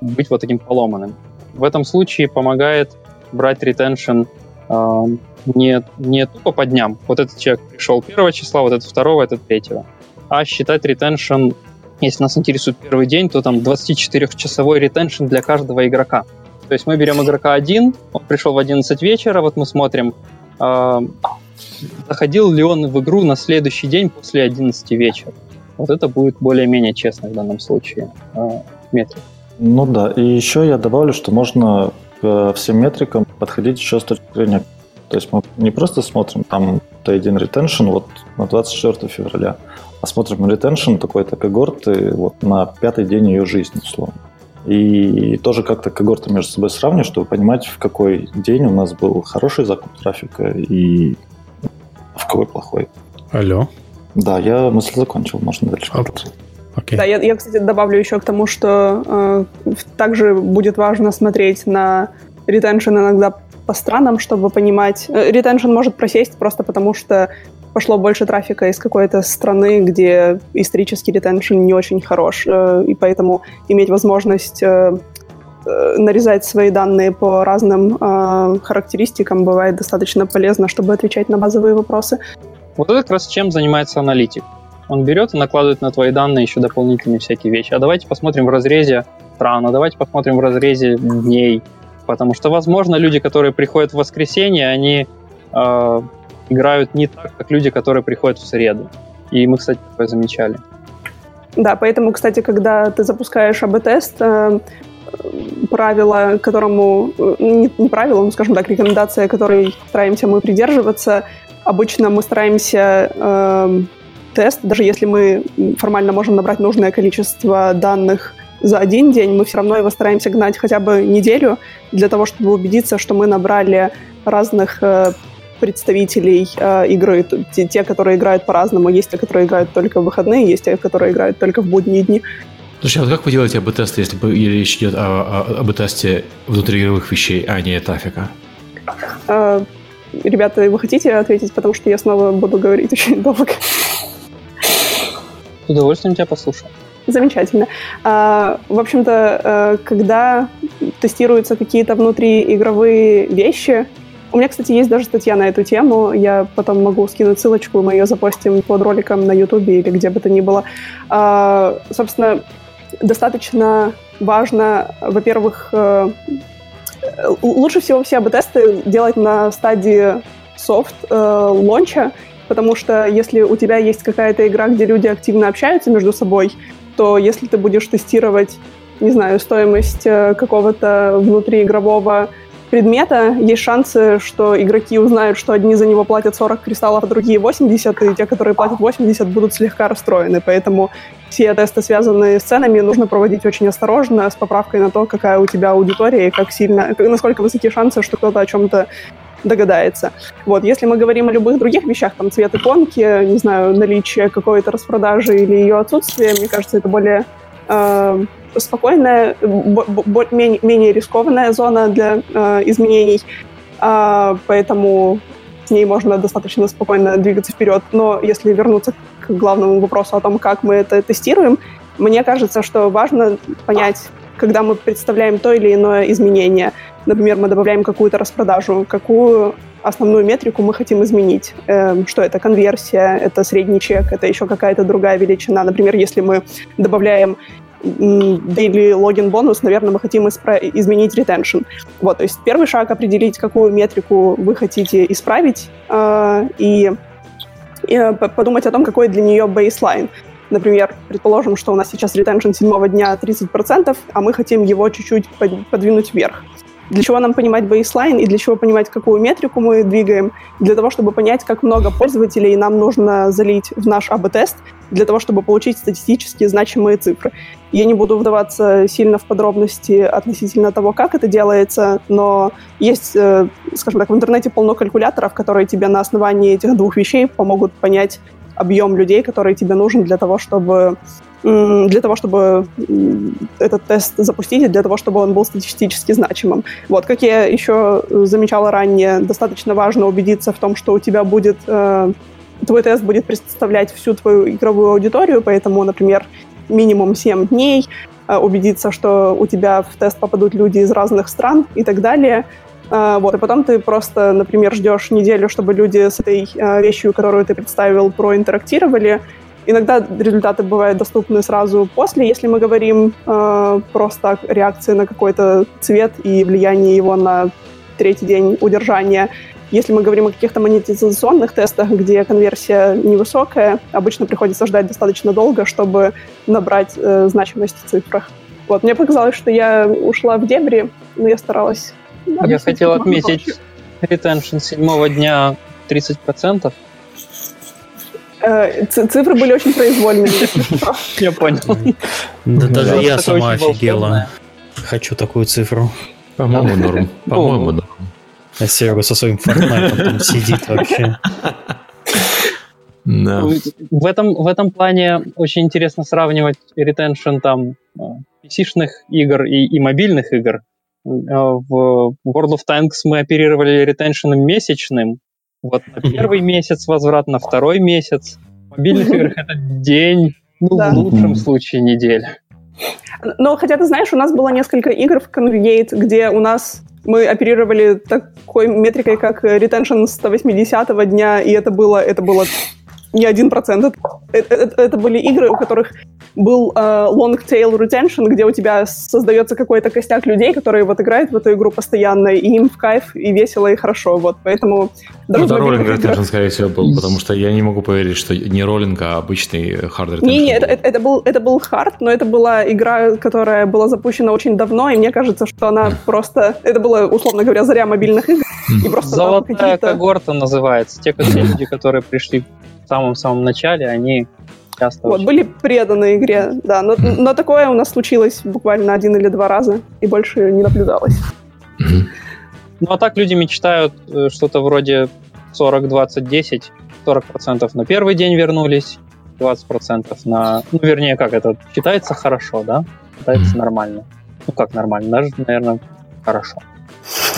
быть вот таким поломанным. В этом случае помогает брать ретеншн не, не тупо по дням. Вот этот человек пришел первого числа, вот этот второго, этот третьего. А считать ретеншн, если нас интересует первый день, то там 24-часовой ретеншн для каждого игрока. То есть мы берем игрока один, он пришел в 11 вечера, вот мы смотрим, заходил ли он в игру на следующий день после 11 вечера. Вот это будет более-менее честно в данном случае э, метрик. Ну да, и еще я добавлю, что можно к всем метрикам подходить еще с точки зрения... То есть мы не просто смотрим там Т1 retention вот на 24 февраля, а смотрим retention такой-то когорты вот на пятый день ее жизни, условно. И тоже как-то когорты между собой сравнивать, чтобы понимать, в какой день у нас был хороший закуп трафика и в какой плохой. Алло. Да, я мысль закончил, можно дальше. Okay. Okay. Да, я, я, кстати, добавлю еще к тому, что э, также будет важно смотреть на ретеншн иногда по странам, чтобы понимать. Ретеншн может просесть просто потому, что пошло больше трафика из какой-то страны, где исторический ретеншн не очень хорош, э, и поэтому иметь возможность э, э, нарезать свои данные по разным характеристикам бывает достаточно полезно, чтобы отвечать на базовые вопросы. Вот это как раз чем занимается аналитик. Он берет и накладывает на твои данные еще дополнительные всякие вещи. А давайте посмотрим в разрезе стран, а давайте посмотрим в разрезе дней. Потому что, возможно, люди, которые приходят в воскресенье, они играют не так, как люди, которые приходят в среду. И мы, кстати, такое замечали. Да, поэтому, кстати, когда ты запускаешь АБ-тест, э, правило, которому... Э, не, не правило, но, скажем так, рекомендация, которой стараемся мы придерживаться, обычно мы стараемся э, тест, даже если мы формально можем набрать нужное количество данных за один день, мы все равно его стараемся гнать хотя бы неделю для того, чтобы убедиться, что мы набрали разных э, представителей э, игры. Те, те, которые играют по-разному. Есть те, которые играют только в выходные, есть те, которые играют только в будние дни. Слушай, а вот как вы делаете АБ-тесты, если речь идет о, о АБ-тесте внутриигровых вещей, а не трафика? Э, ребята, вы хотите ответить, потому что я снова буду говорить очень долго. С удовольствием тебя послушаю. Замечательно. А, в общем-то, э, когда тестируются какие-то внутриигровые вещи, у меня, кстати, есть даже статья на эту тему. Я потом могу скинуть ссылочку, мы ее запостим под роликом на YouTube или где бы то ни было. А, собственно, достаточно важно, во-первых, э, лучше всего все АБ-тесты делать на стадии софт э, потому что если у тебя есть какая-то игра, где люди активно общаются между собой, то если ты будешь тестировать, не знаю, стоимость э, какого-то внутриигрового предмета, есть шансы, что игроки узнают, что одни за него платят 40 кристаллов, а другие 80, и те, которые платят 80, будут слегка расстроены. Поэтому все тесты, связанные с ценами, нужно проводить очень осторожно, с поправкой на то, какая у тебя аудитория и как сильно, насколько высоки шансы, что кто-то о чем-то догадается. Вот, если мы говорим о любых других вещах, там, цвет иконки, не знаю, наличие какой-то распродажи или ее отсутствие, мне кажется, это более э, спокойная, менее, менее рискованная зона для э, изменений, э, поэтому с ней можно достаточно спокойно двигаться вперед. Но если вернуться к главному вопросу о том, как мы это тестируем, мне кажется, что важно понять, когда мы представляем то или иное изменение. Например, мы добавляем какую-то распродажу, какую основную метрику мы хотим изменить. Э, что это конверсия, это средний чек, это еще какая-то другая величина. Например, если мы добавляем daily логин бонус, наверное, мы хотим изменить retention. Вот, то есть первый шаг определить, какую метрику вы хотите исправить, э, и и э, подумать о том, какой для нее бейслайн. Например, предположим, что у нас сейчас ретеншн седьмого дня 30%, а мы хотим его чуть-чуть подвинуть вверх. Для чего нам понимать бейслайн и для чего понимать, какую метрику мы двигаем? Для того, чтобы понять, как много пользователей нам нужно залить в наш АБ-тест, для того, чтобы получить статистически значимые цифры. Я не буду вдаваться сильно в подробности относительно того, как это делается, но есть, э, скажем так, в интернете полно калькуляторов, которые тебе на основании этих двух вещей помогут понять объем людей, который тебе нужен для того, чтобы для того, чтобы этот тест запустить, и для того, чтобы он был статистически значимым. Вот, как я еще замечала ранее, достаточно важно убедиться в том, что у тебя будет э, твой тест будет представлять всю твою игровую аудиторию, поэтому, например, минимум 7 дней, э, убедиться, что у тебя в тест попадут люди из разных стран и так далее. Э, вот, и потом ты просто, например, ждешь неделю, чтобы люди с этой э, вещью, которую ты представил, проинтерактировали, Иногда результаты бывают доступны сразу после, если мы говорим э, просто реакции на какой-то цвет и влияние его на третий день удержания. Если мы говорим о каких-то монетизационных тестах, где конверсия невысокая, обычно приходится ждать достаточно долго, чтобы набрать э, значимость в цифрах. Вот, мне показалось, что я ушла в дебри, но я старалась. Я хотел отметить ретеншн седьмого дня 30%. Э, цифры были очень произвольные. Я понял. Да даже я сама офигела. Хочу такую цифру. По-моему, норм. По-моему, норм. А Серега со своим Fortnite там сидит вообще. Да. В, этом, в этом плане очень интересно сравнивать ретеншн там PC-шных э, игр и, и мобильных игр. Э, в World of Tanks мы оперировали ретеншеном месячным, вот на первый месяц возврат, на второй месяц. В мобильных играх это день, ну, да. в лучшем случае неделя. Но хотя ты знаешь, у нас было несколько игр в Congregate, где у нас мы оперировали такой метрикой, как retention 180 дня, и это было, это было не один процент. Это, это, это были игры, у которых был э, long tail retention, где у тебя создается какой-то костяк людей, которые вот играют в эту игру постоянно, и им в кайф, и весело, и хорошо. Вот, поэтому... Ну, да, роллинг retention, скорее всего, был, потому что я не могу поверить, что не роллинг, а обычный hard retention. Не-не, это, это, был, это был hard, но это была игра, которая была запущена очень давно, и мне кажется, что она просто... Это было, условно говоря, заря мобильных игр. И просто Золотая когорта называется. Те люди, которые пришли в самом-самом начале, они часто... Вот, очень... были преданы игре, да. Но, но такое у нас случилось буквально один или два раза, и больше не наблюдалось. Ну, а так люди мечтают э, что-то вроде 40-20-10, 40% на первый день вернулись, 20% на... Ну, вернее, как это считается хорошо, да? Считается нормально. Ну, как нормально? Даже, наверное, хорошо.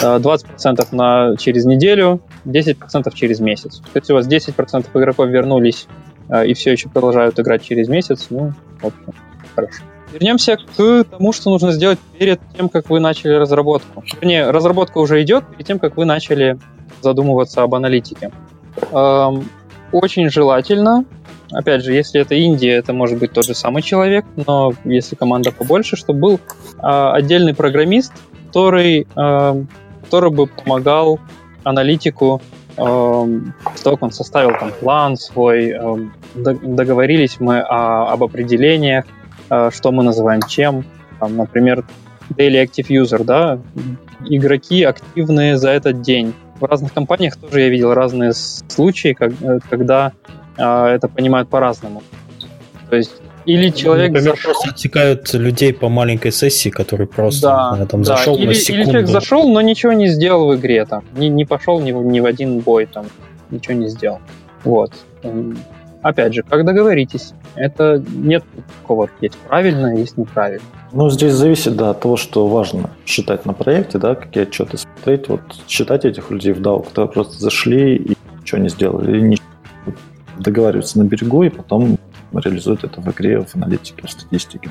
20% э, на через неделю, 10% через месяц. Если у вас 10% игроков вернулись э, и все еще продолжают играть через месяц, ну, в общем, хорошо. Вернемся к тому, что нужно сделать перед тем, как вы начали разработку. Вернее, разработка уже идет перед тем, как вы начали задумываться об аналитике. Эм, очень желательно, опять же, если это Индия, это может быть тот же самый человек, но если команда побольше, чтобы был э, отдельный программист, который, э, который бы помогал аналитику э, того, как он составил там план свой, э, договорились мы о, об определениях, э, что мы называем чем, там, например, daily active user, да, игроки активные за этот день. В разных компаниях тоже я видел разные случаи, как, когда э, это понимают по-разному. То есть или человек Например, зашел... просто отсекают людей по маленькой сессии, который просто да, там, да. зашел или, на секунду. Или человек зашел, но ничего не сделал в игре, там, не, не пошел ни, ни в один бой, там, ничего не сделал. Вот. Опять же, как договоритесь, это нет такого, есть правильно, есть неправильно. Ну, здесь зависит, да, от того, что важно считать на проекте, да, какие отчеты смотреть. Вот считать этих людей в DAO, которые просто зашли и ничего не сделали, или не договариваются на берегу, и потом реализует это в игре, в аналитике, в статистике.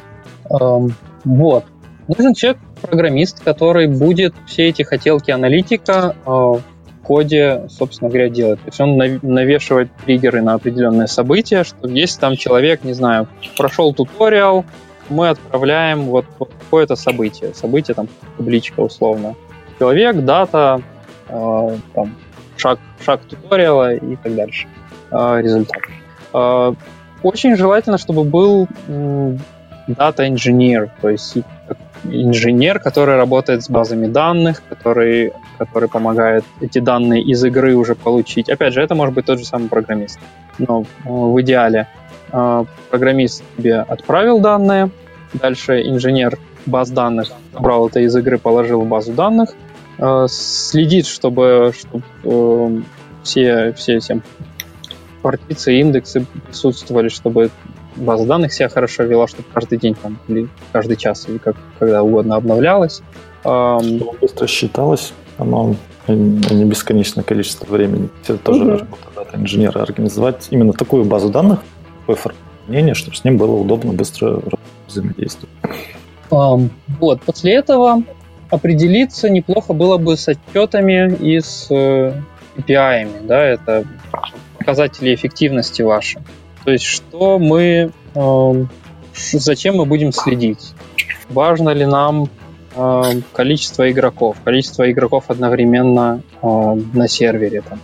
Um, вот. Нужен человек, программист, который будет все эти хотелки аналитика э, в коде, собственно говоря, делать. То есть он навешивает триггеры на определенные события, что если там человек, не знаю, прошел туториал, мы отправляем вот, вот какое-то событие. Событие там табличка условно. Человек, дата, э, там, шаг, шаг туториала и так дальше. э, результат. Э, очень желательно, чтобы был дата инженер, то есть инженер, который работает с базами данных, который, который помогает эти данные из игры уже получить. Опять же, это может быть тот же самый программист. Но э, в идеале э, программист тебе отправил данные, дальше инженер баз данных брал это из игры, положил в базу данных, э, следит, чтобы, чтобы все, все, все партиции, индексы присутствовали, чтобы база данных себя хорошо вела, чтобы каждый день там, или каждый час, или как, когда угодно обновлялась. Чтобы быстро считалось, оно а не бесконечное количество времени. Это тоже угу. работа инженера, организовать именно такую базу данных, такое формирование, чтобы с ним было удобно быстро взаимодействовать. Um, вот, после этого определиться неплохо было бы с отчетами и с э, KPI, да, это показатели эффективности ваши. То есть, что мы, э, зачем мы будем следить? Важно ли нам э, количество игроков? Количество игроков одновременно э, на сервере, там,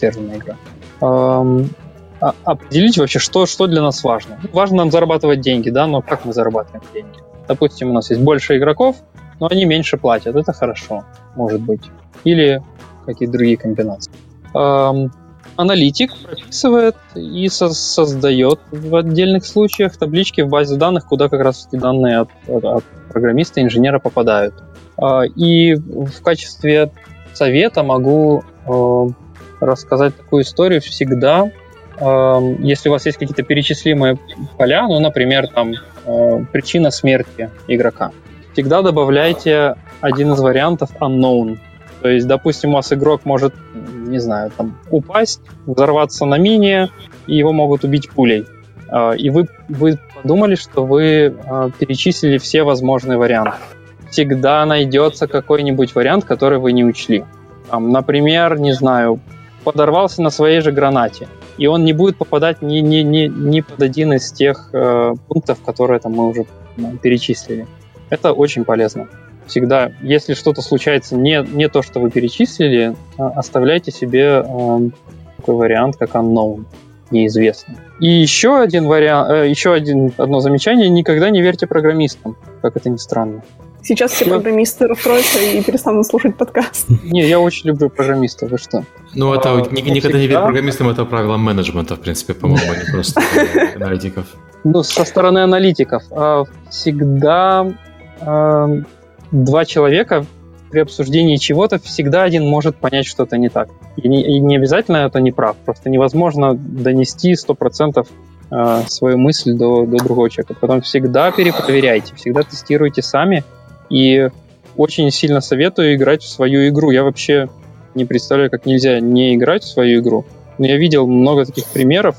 термины игра. Э, определить вообще, что, что для нас важно. Важно нам зарабатывать деньги, да, но как мы зарабатываем деньги? Допустим, у нас есть больше игроков, но они меньше платят. Это хорошо, может быть. Или какие-то другие комбинации. Эм, аналитик прописывает и со- создает в отдельных случаях таблички в базе данных, куда как раз эти данные от, от программиста, инженера попадают. А, и в качестве совета могу э, рассказать такую историю всегда. Э, если у вас есть какие-то перечислимые поля, ну, например, там э, причина смерти игрока, всегда добавляйте один из вариантов unknown. То есть, допустим, у вас игрок может не знаю, там, упасть, взорваться на мине, и его могут убить пулей. А, и вы, вы подумали, что вы а, перечислили все возможные варианты. Всегда найдется какой-нибудь вариант, который вы не учли. Там, например, не знаю, подорвался на своей же гранате, и он не будет попадать ни, ни, ни, ни под один из тех э, пунктов, которые там, мы уже ну, перечислили. Это очень полезно всегда, если что-то случается не, не то, что вы перечислили, а, оставляйте себе э, такой вариант, как unknown, неизвестный. И еще один вариант, э, еще один, одно замечание, никогда не верьте программистам, как это ни странно. Сейчас все программисты расстроятся и перестанут слушать подкаст. Не, я очень люблю программистов, вы что? Ну, это а, никогда не верь программистам, это правило менеджмента, в принципе, по-моему, а не просто аналитиков. Ну, со стороны аналитиков. А, всегда два человека при обсуждении чего-то всегда один может понять что-то не так. И не, и не обязательно это не прав. Просто невозможно донести 100% э, свою мысль до, до другого человека. Потом всегда перепроверяйте, всегда тестируйте сами. И очень сильно советую играть в свою игру. Я вообще не представляю, как нельзя не играть в свою игру. Но я видел много таких примеров.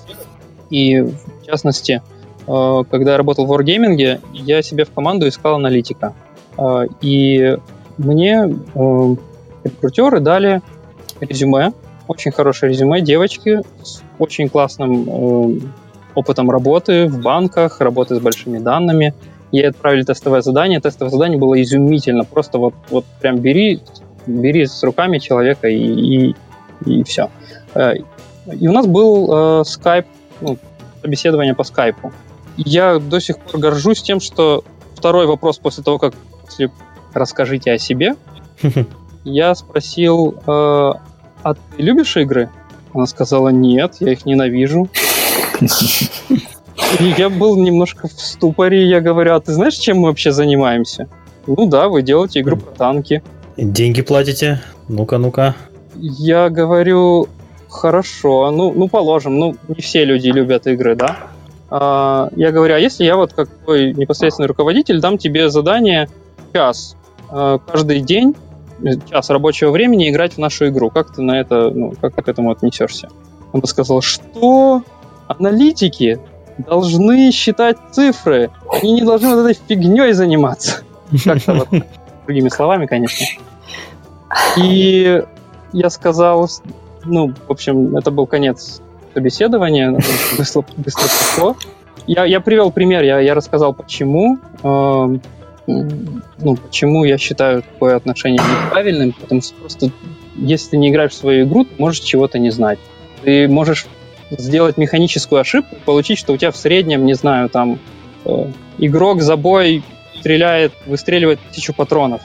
И в частности, э, когда я работал в Wargaming, я себе в команду искал аналитика. А, и мне э, рекрутеры дали резюме, очень хорошее резюме девочки с очень классным э, опытом работы в банках, работы с большими данными. Ей отправили тестовое задание. Тестовое задание было изумительно. Просто вот, вот прям бери, бери с руками человека и, и, и все. Э, и у нас был скайп, ну, собеседование по скайпу. Я до сих пор горжусь тем, что второй вопрос после того, как если расскажите о себе, я спросил, э, а ты любишь игры? Она сказала, нет, я их ненавижу. И я был немножко в ступоре, я говорю, а ты знаешь, чем мы вообще занимаемся? Ну да, вы делаете игру про танки. Деньги платите? Ну-ка, ну-ка. Я говорю, хорошо, ну, ну положим, ну не все люди любят игры, да? А, я говорю, а если я вот как твой непосредственный руководитель дам тебе задание час э, каждый день, э, час рабочего времени играть в нашу игру. Как ты на это, ну, как ты к этому отнесешься? Он сказал, что аналитики должны считать цифры, они не должны вот этой фигней заниматься. Как-то вот, другими словами, конечно. И я сказал, ну, в общем, это был конец собеседования, быстро, быстро прошло. Я, я привел пример, я, я рассказал, почему. Ну, почему я считаю такое отношение неправильным, потому что просто если ты не играешь в свою игру, ты можешь чего-то не знать. Ты можешь сделать механическую ошибку, получить, что у тебя в среднем, не знаю, там э, игрок за бой стреляет, выстреливает тысячу патронов,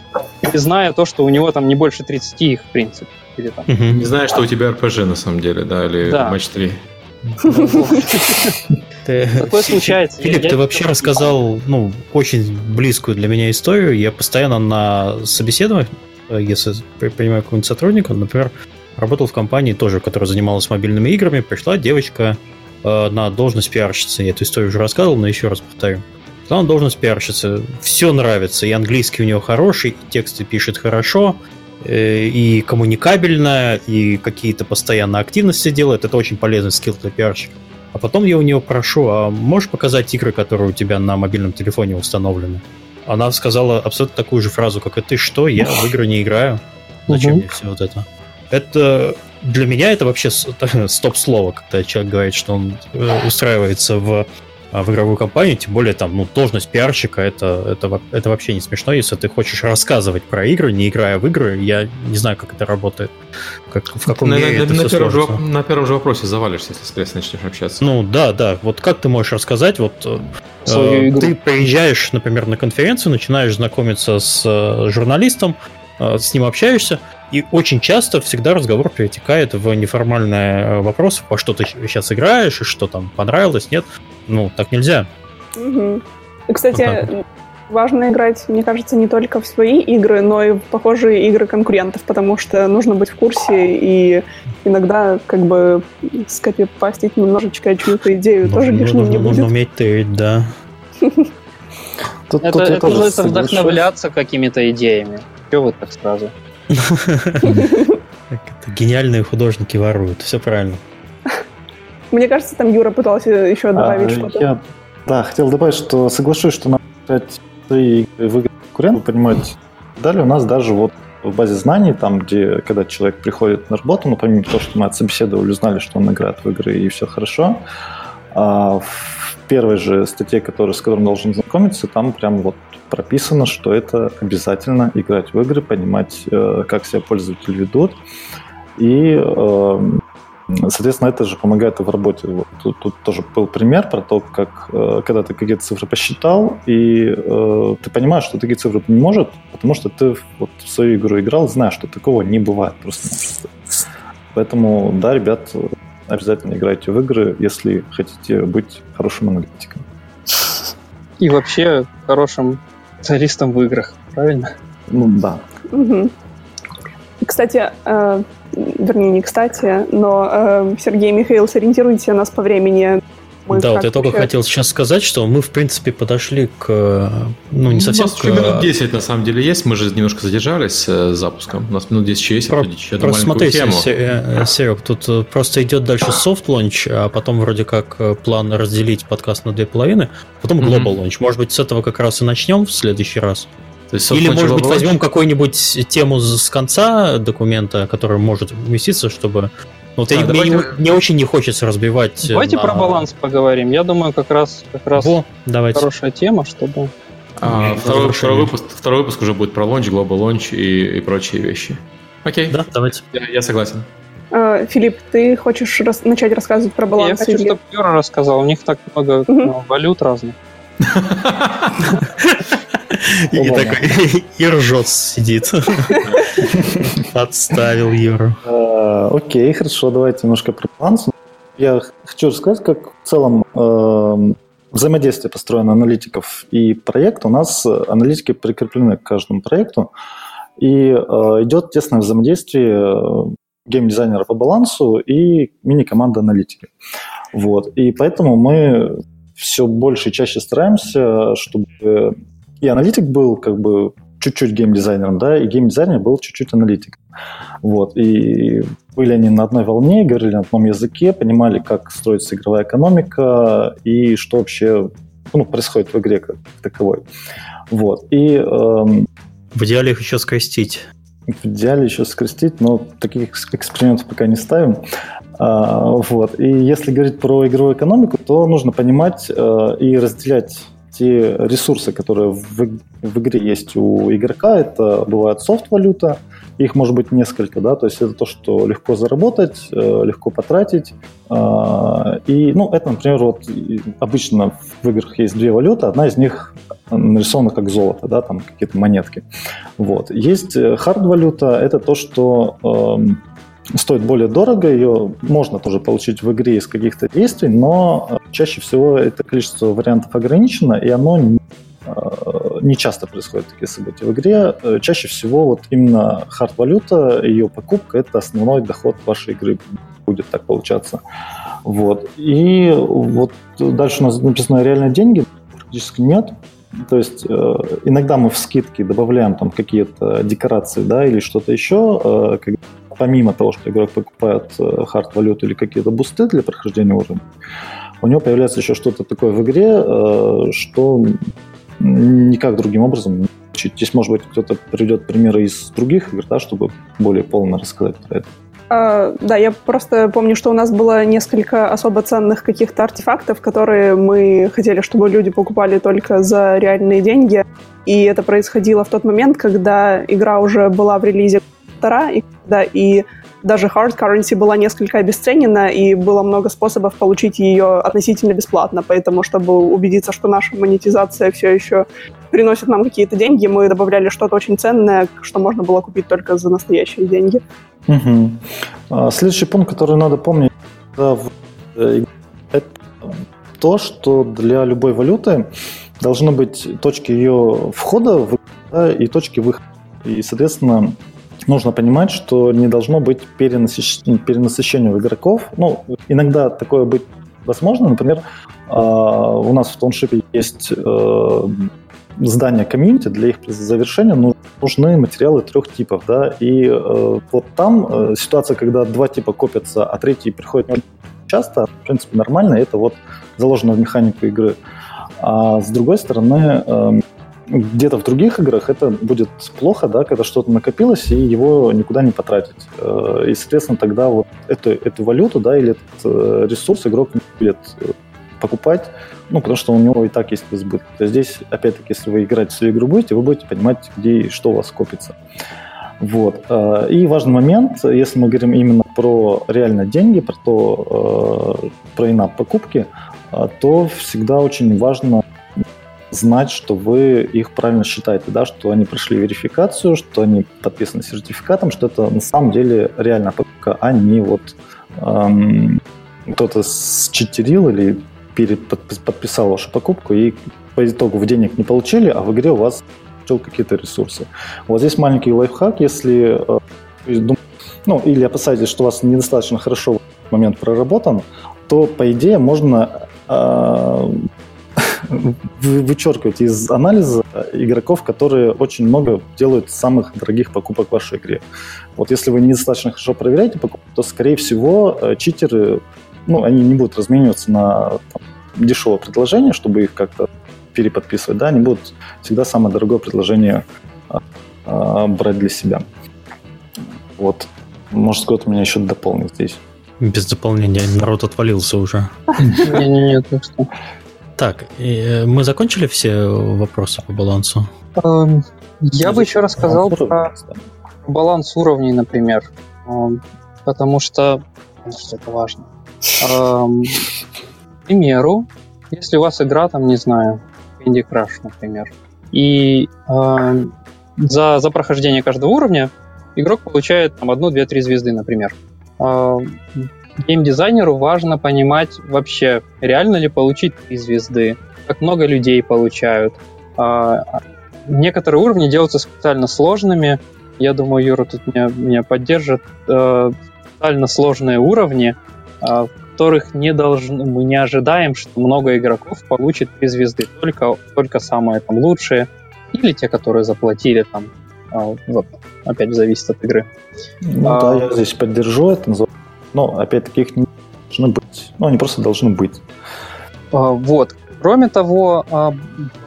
и зная то, что у него там не больше 30 их, в принципе. Или, там. Не знаешь, что у тебя RPG на самом деле, да, или Да. матч 3. Ты- Такое случается. Филипп, Я- ты я вообще рассказал ну, очень близкую для меня историю. Я постоянно на собеседованиях, э, если при- принимаю какого-нибудь сотрудника, например, работал в компании тоже, которая занималась мобильными играми, пришла девочка э, на должность пиарщицы. Я эту историю уже рассказывал, но еще раз повторю. Пришла на должность пиарщицы. Все нравится. И английский у нее хороший, и тексты пишет хорошо, э, и коммуникабельно, и какие-то постоянно активности делает. Это очень полезный скилл для пиарщика. А потом я у нее прошу, а можешь показать игры, которые у тебя на мобильном телефоне установлены? Она сказала абсолютно такую же фразу, как и ты, что я в игры не играю. Зачем Мгм. мне все вот это? Это для меня это вообще стоп-слово, когда человек говорит, что он э, устраивается в, в игровую компанию, тем более там, ну, должность пиарщика, это, это, это вообще не смешно, если ты хочешь рассказывать про игры, не играя в игры, я не знаю, как это работает, как, в каком На, мире на- это на все первом же, сложится. на первом же вопросе завалишься, если с прессой начнешь общаться. Ну да, да. Вот как ты можешь рассказать, вот э, Свою э, игру. ты приезжаешь, например, на конференцию, начинаешь знакомиться с э, журналистом, с ним общаешься, и очень часто всегда разговор перетекает в неформальные э, вопросы, во что ты сейчас играешь, и что там понравилось, нет. Ну, так нельзя. Вот кстати, так важно играть, мне кажется, не только в свои игры, но и в похожие игры конкурентов, потому что нужно быть в курсе и иногда как бы скопипастить немножечко чью-то идею тоже Нужно- лишним не нужно, нужно будет. уметь тырить, да. Тут, Это, тут это тоже соглашусь. вдохновляться какими-то идеями. Чего вы так сразу? Гениальные художники воруют, все правильно. Мне кажется, там Юра пытался еще добавить А, что-то. Я, да, хотел добавить, что соглашусь, что надо играть в свои игры в игры конкурентов, понимать. Далее у нас даже вот в базе знаний, там, где, когда человек приходит на работу, ну, помимо того, что мы отсобеседовали, узнали, что он играет в игры и все хорошо, а в первой же статье, которая, с которой должен знакомиться, там прям вот прописано, что это обязательно играть в игры, понимать, э, как себя пользователи ведут. И, э, соответственно, это же помогает в работе. Тут, тут тоже был пример про то, как э, когда ты какие-то цифры посчитал, и ты понимаешь, что такие цифры не может, потому что ты вот в свою игру играл, знаешь, что такого не бывает просто. Поэтому, да, ребят, обязательно играйте в игры, если хотите быть хорошим аналитиком. И вообще хорошим специалистом в играх, правильно? Ну да. И, Кстати, э, вернее, не кстати, но э, Сергей Михаил, сориентируйте нас по времени. Мы да, вот я только хотел сейчас сказать, что мы, в принципе, подошли к... э, Ну, не совсем У нас к... еще минут 10 на самом деле есть, мы же немножко задержались э, с запуском. У нас минут 10 еще есть Про- обсудить еще Просто смотри, тему. Се- э, Серег, тут э, просто идет дальше soft launch, а потом вроде как э, план разделить подкаст на две половины, потом global launch. Может быть, с этого как раз и начнем в следующий раз? Есть, Или, может быть, возьмем какую-нибудь тему с конца документа, который может вместиться, чтобы... ну, Вот А, я- мне, давайте- не- мне очень не хочется разбивать... э, Давайте на- про баланс поговорим. Я думаю, как раз, как раз Во, давайте. хорошая тема, чтобы... А, второй, второй выпуск, второй выпуск уже будет про launch, global launch и, и прочие вещи. Окей, Да, давайте. я, я согласен. Э, Филипп, ты хочешь рас- начать рассказывать про Я баланс? хочу, или- чтобы Юра рассказал. У них так много Мгм. ну, валют разных. И, такой, и ржет сидит. Подставил Юру. Э, Окей, хорошо, давайте немножко про баланс. Я хочу рассказать, как в целом э, взаимодействие построено аналитиков и проекта. У нас э, аналитики прикреплены к каждому проекту, и э, идет тесное взаимодействие э, геймдизайнера по балансу и мини-команды аналитики. Вот. И поэтому мы все больше и чаще стараемся, чтобы и аналитик был как бы чуть-чуть геймдизайнером, да, и геймдизайнер был чуть-чуть аналитиком. Вот. И были они на одной волне, говорили на одном языке, понимали, как строится игровая экономика и что вообще ну, происходит в игре как таковой. Вот. И эм, В идеале их еще скрестить. в идеале еще скрестить, но таких экс- экспериментов пока не ставим. А, вот. И если говорить про игровую экономику, то нужно понимать э, и разделять те ресурсы, которые в, в игре есть у игрока, это бывает софт-валюта, их может быть несколько, да, то есть это то, что легко заработать, э, легко потратить. А, и, ну, это, например, вот обычно в играх есть две валюты, одна из них нарисована как золото, да, там какие-то монетки. Вот. Есть э, хард-валюта, это то, что эм, стоит более дорого, ее можно тоже получить в игре из каких-то действий, но э, чаще всего это количество вариантов ограничено, и оно Э, не часто происходят такие события в игре. Э, чаще всего вот именно хард-валюта, ее покупка – это основной доход вашей игры. Будет так получаться. Вот. И вот дальше у нас написано реальные деньги, практически нет. То есть иногда мы в скидки добавляем там какие-то декорации, да, или что-то еще, как, помимо того, что игрок покупает э, хард-валюту или какие-то бусты для прохождения уровня, у него появляется еще что-то такое в игре, э, что никак другим образом Здесь, может быть, кто-то приведет примеры из других игр, да, чтобы более полно рассказать про это. Uh, да, я просто помню, что у нас было несколько особо ценных каких-то артефактов, которые мы хотели, чтобы люди покупали только за реальные деньги. И это происходило в тот момент, когда игра уже была в релизе вторая, и когда и даже hard currency была несколько обесценена, и было много способов получить ее относительно бесплатно. Поэтому, чтобы убедиться, что наша монетизация все еще приносит нам какие-то деньги, мы добавляли что-то очень ценное, что можно было купить только за настоящие деньги. Угу. Следующий пункт, который надо помнить, это то, что для любой валюты должны быть точки ее входа да, и точки выхода. И, соответственно, нужно понимать, что не должно быть перенасыщ... перенасыщения игроков. Ну, иногда такое быть возможно. Например, а, у нас в Тоншипе есть э, здания комьюнити, для их завершения нужны материалы трех типов, да, и э, вот там э, ситуация, когда два типа копятся, а третий приходит часто, в принципе, нормально, это вот заложено в механику игры. А с другой стороны, эм, где-то в других играх это будет плохо, да, когда что-то накопилось, и его никуда не потратить. Э, и, соответственно, тогда вот эту, эту валюту, да, или этот э, ресурс игрок не будет э, покупать, ну, потому что у него и так есть избыток. То здесь, опять-таки, если вы играть в свою игру будете, вы будете понимать, где и что у вас копится. Вот. И важный момент, если мы говорим именно про реально деньги, про то, про инап покупки, то всегда очень важно знать, что вы их правильно считаете, да, что они прошли верификацию, что они подписаны сертификатом, что это на самом деле реальная покупка, а не вот эм, кто-то считерил или подписал вашу покупку и по итогу в денег не получили, а в игре у вас какие-то ресурсы. Вот здесь маленький лайфхак, если э, ну, или опасаетесь, что у вас недостаточно хорошо момент проработан, то, по идее, можно э, вычеркивать из анализа игроков, которые очень много делают самых дорогих покупок в вашей игре. Вот если вы недостаточно хорошо проверяете покупку, то, скорее всего, э, читеры, ну, они не будут размениваться на там, дешевое предложение, чтобы их как-то переподписывать, да, они будут всегда самое дорогое предложение а, а, брать для себя. Вот. Может, кто-то меня еще дополнит здесь. Без дополнения народ отвалился уже. Не-не-не, так что... Так, э, мы закончили все вопросы по балансу? Эм, я бы еще рассказал про баланс уровней, например. Эм, потому что это важно. Эм, к примеру, если у вас игра, там, не знаю, Candy Crush, например, и за, за прохождение каждого уровня игрок получает там одну, две, три звезды, например геймдизайнеру важно понимать вообще, реально ли получить три звезды, как много людей получают. А, некоторые уровни делаются специально сложными. Я думаю, Юра тут меня, меня поддержит. А, специально сложные уровни, а, в которых не должны, мы не ожидаем, что много игроков получит три звезды. Только, только самые там лучшие. Или те, которые заплатили там. А, вот, опять зависит от игры. Ну а, да, я здесь поддержу. Это называется но, опять-таки, их не должны быть. Ну, они просто должны быть. А, вот. Кроме того, а,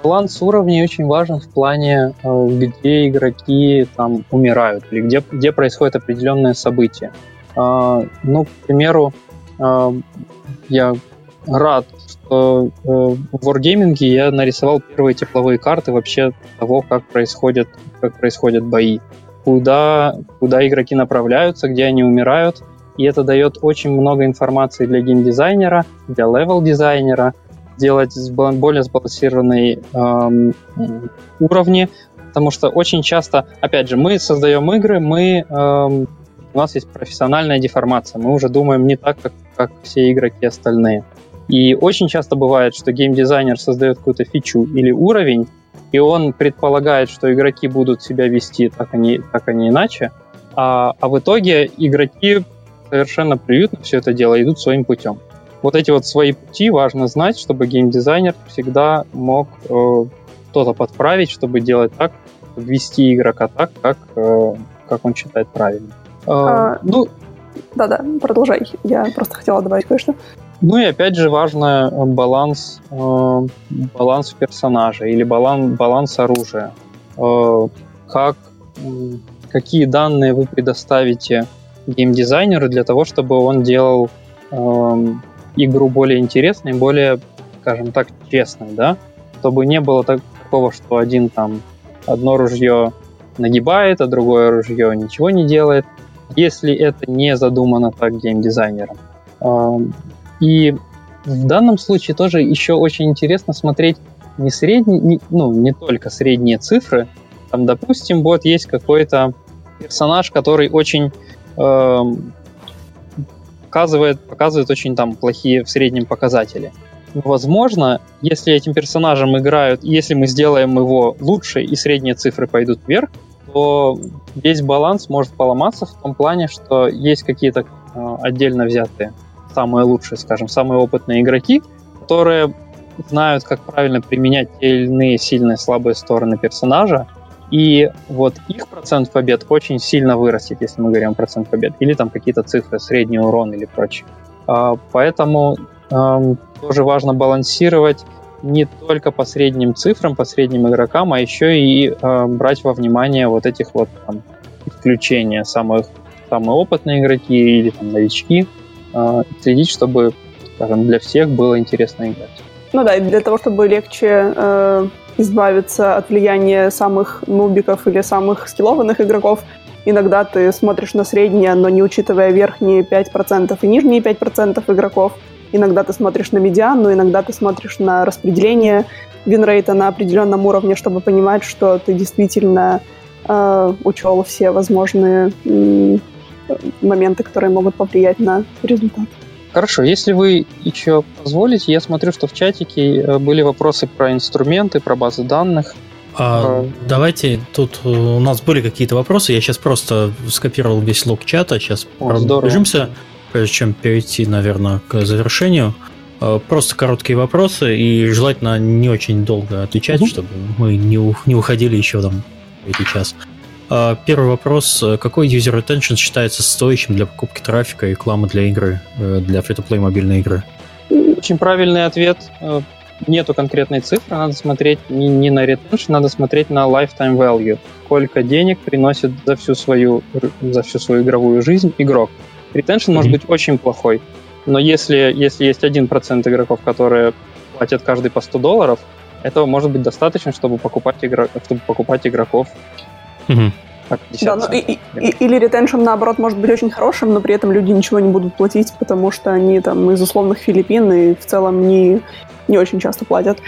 баланс уровней очень важен в плане, а, где игроки там умирают или где, где происходит определенное событие. Ну, к примеру, я рад, что э, в Wargaming я нарисовал первые тепловые карты вообще того, как происходят, как происходят бои. Куда, куда игроки направляются, где они умирают. И это дает очень много информации для геймдизайнера, для левел-дизайнера, делать более сбалансированные эм, уровни, потому что очень часто, опять же, мы создаем игры, мы эм, у нас есть профессиональная деформация, мы уже думаем не так, как, как все игроки остальные. И очень часто бывает, что геймдизайнер создает какую-то фичу или уровень, и он предполагает, что игроки будут себя вести так, они, так, они иначе, а, а в итоге игроки совершенно приютно все это дело идут своим путем. Вот эти вот свои пути важно знать, чтобы геймдизайнер всегда мог э, что-то подправить, чтобы делать так, ввести игрока так, как, э, как он считает правильно. Э, а, ну, да-да, продолжай. Я просто хотела добавить кое-что. Ну и опять же важно э, баланс, э, баланс персонажа или баланс, баланс оружия. Э, как, какие данные вы предоставите геймдизайнеру для того, чтобы он делал э, игру более интересной, более, скажем так, честной, да? Чтобы не было так, такого, что один там одно ружье нагибает, а другое ружье ничего не делает, если это не задумано так геймдизайнером. И в данном случае тоже еще очень интересно смотреть не средние, не, ну, не только средние цифры. Там, допустим, вот есть какой-то персонаж, который очень показывает, показывает очень там плохие в среднем показатели. Возможно, если этим персонажем играют, если мы сделаем его лучше и средние цифры пойдут вверх, то весь баланс может поломаться в том плане, что есть какие-то э, отдельно взятые самые лучшие, скажем, самые опытные игроки, которые знают, как правильно применять те или иные сильные слабые стороны персонажа, и вот их процент побед очень сильно вырастет, если мы говорим процент побед, или там какие-то цифры, средний урон или прочее. А, поэтому тоже важно балансировать не только по средним цифрам, по средним игрокам, а еще и э, брать во внимание вот этих вот там, исключения самых самые опытные игроки или там новички, э, следить, чтобы, скажем, для всех было интересно играть. Ну да, для того, чтобы легче э, избавиться от влияния самых нубиков или самых скиллованных игроков, иногда ты смотришь на среднее, но не учитывая верхние 5% и нижние 5% игроков, Иногда ты смотришь на медиану, иногда ты смотришь на распределение винрейта на определенном уровне, чтобы понимать, что ты действительно э, учел все возможные э, моменты, которые могут повлиять на результат. Хорошо, если вы еще позволите, я смотрю, что в чатике э, были вопросы про инструменты, про базы данных. А, про... Давайте, тут э, у нас были какие-то вопросы, я сейчас просто скопировал весь лог чата, сейчас пробежимся прежде чем перейти, наверное, к завершению. Э, просто короткие вопросы и желательно не очень долго отвечать, угу. чтобы мы не, не уходили еще там эти час. Э, первый вопрос. Какой user retention считается стоящим для покупки трафика и рекламы для игры, э, для free-to-play мобильной игры? Очень правильный ответ. Нету конкретной цифры, надо смотреть не, не на retention, надо смотреть на lifetime value. Сколько денег приносит за всю свою, за всю свою игровую жизнь игрок. Ретеншн mm-hmm. может быть очень плохой, но если, если есть 1% игроков, которые платят каждый по 100 долларов, этого может быть достаточно, чтобы покупать, игро... чтобы покупать игроков. Mm-hmm. Да, ну, и, и, или ретеншн, наоборот, может быть очень хорошим, но при этом люди ничего не будут платить, потому что они там из условных Филиппин и в целом не, не очень часто платят.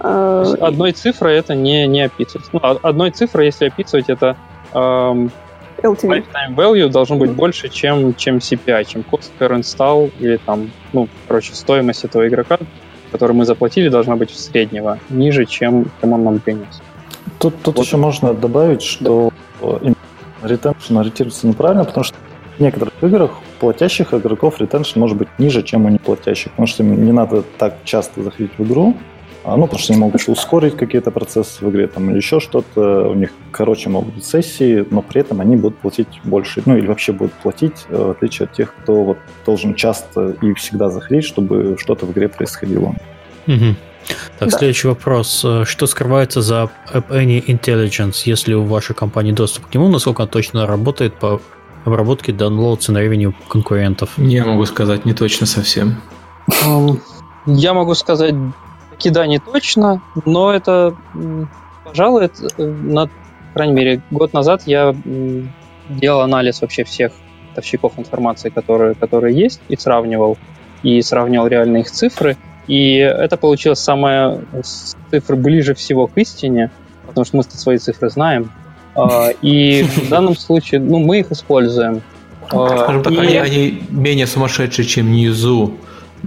Одной цифрой это не, не описывать. Ну, одной цифрой, если описывать, это эм, LTV. Lifetime value должен быть больше, чем, чем CPI, чем cost per install или там, ну, короче, стоимость этого игрока, который мы заплатили, должна быть среднего, ниже, чем, чем он нам принес. Тут, тут вот. еще можно добавить, что да. ретеншн ориентируется неправильно, потому что в некоторых играх платящих игроков ретеншн может быть ниже, чем у неплатящих, потому что им не надо так часто заходить в игру, а, ну, потому что они могут ускорить какие-то процессы в игре там, или еще что-то. У них, короче, могут быть сессии, но при этом они будут платить больше, ну, или вообще будут платить, э, в отличие от тех, кто вот должен часто и всегда заходить, чтобы что-то в игре происходило. Угу. Так, да. следующий вопрос. Э, что скрывается за App Any Intelligence, если у вашей компании доступ к нему? Насколько он точно работает по обработке downloads на ревеню конкурентов? Не могу сказать, не точно совсем. Я могу сказать, кида не точно, но это, пожалуй, это, э, на, по крайней мере, год назад я делал анализ вообще всех поставщиков информации, которые, которые есть, и сравнивал, и сравнивал реальные их цифры. И это получилось самое цифры ближе всего к истине, потому что мы свои цифры знаем. А, и в данном случае, ну, мы их используем. А, Скажем так, и... они, они менее сумасшедшие, чем Низу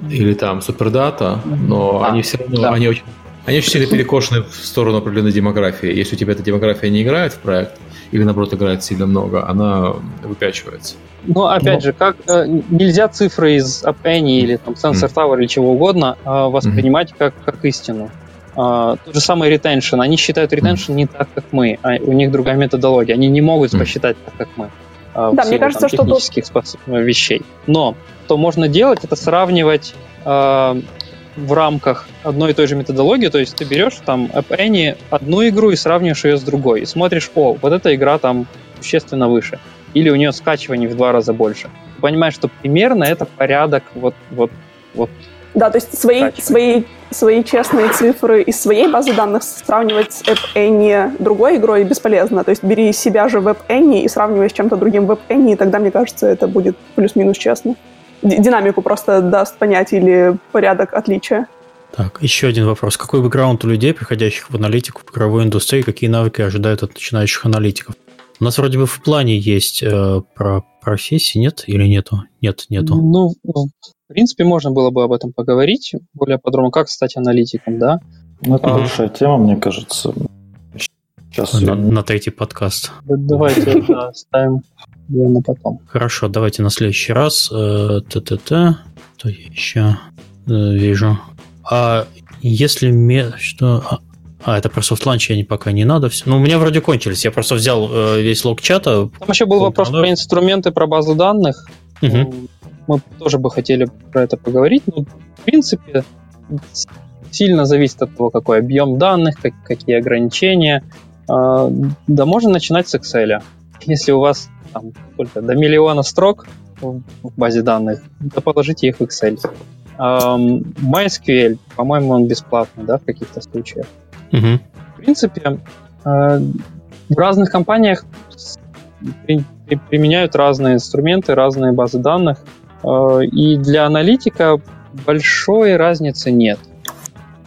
или там Супердата, но а, они все равно, да. они очень они очень сильно перекошены в сторону определенной демографии. Если у тебя эта демография не играет в проект, или наоборот играет сильно много, она выпячивается. Ну, опять Но... же, как э, нельзя цифры из AppAny или там Sensor mm. Tower или чего угодно э, воспринимать mm. как, как истину. Uh, тот же самый retention. Они считают retention mm. не так, как мы, а у них другая методология. Они не могут mm. посчитать так, как мы. Uh, да, мне кажется, там, технических что тут... вещей. Но что можно делать, это сравнивать uh, в рамках одной и той же методологии, то есть ты берешь там App одну игру и сравниваешь ее с другой, и смотришь, о, вот эта игра там существенно выше, или у нее скачиваний в два раза больше. Ты понимаешь, что примерно это порядок вот, вот, вот да, то есть свои, свои, свои честные цифры из своей базы данных сравнивать с App другой игрой бесполезно. То есть бери себя же в App и сравнивай с чем-то другим в App и тогда, мне кажется, это будет плюс-минус честно динамику просто даст понять или порядок отличия. Так, еще один вопрос. Какой бэкграунд у людей, приходящих в аналитику в игровой индустрии, какие навыки ожидают от начинающих аналитиков? У нас вроде бы в плане есть э, про профессии, нет или нету? Нет, нету. Ну, в принципе, можно было бы об этом поговорить более подробно, как стать аналитиком, да? Ну, это а, большая тема, мне кажется. Сейчас на, на третий подкаст. Давайте да, ставим ее на потом. Хорошо, давайте на следующий раз. Э, т-т-т. То я еще э, вижу. А если мне... Что... А, а, это про софтланч я не, пока не надо. Все. Ну, у меня вроде кончились. Я просто взял э, весь лог чата. Там еще был вопрос про инструменты, про базу данных. Угу. Мы тоже бы хотели про это поговорить. Но, в принципе, сильно зависит от того, какой объем данных, как, какие ограничения. А, да, можно начинать с Excel. Если у вас там, сколько, до миллиона строк в базе данных, да положите их в Excel. MySQL, по-моему, он бесплатный, да, в каких-то случаях. Uh-huh. В принципе, uh, в разных компаниях при, при, применяют разные инструменты, разные базы данных, uh, и для аналитика большой разницы нет.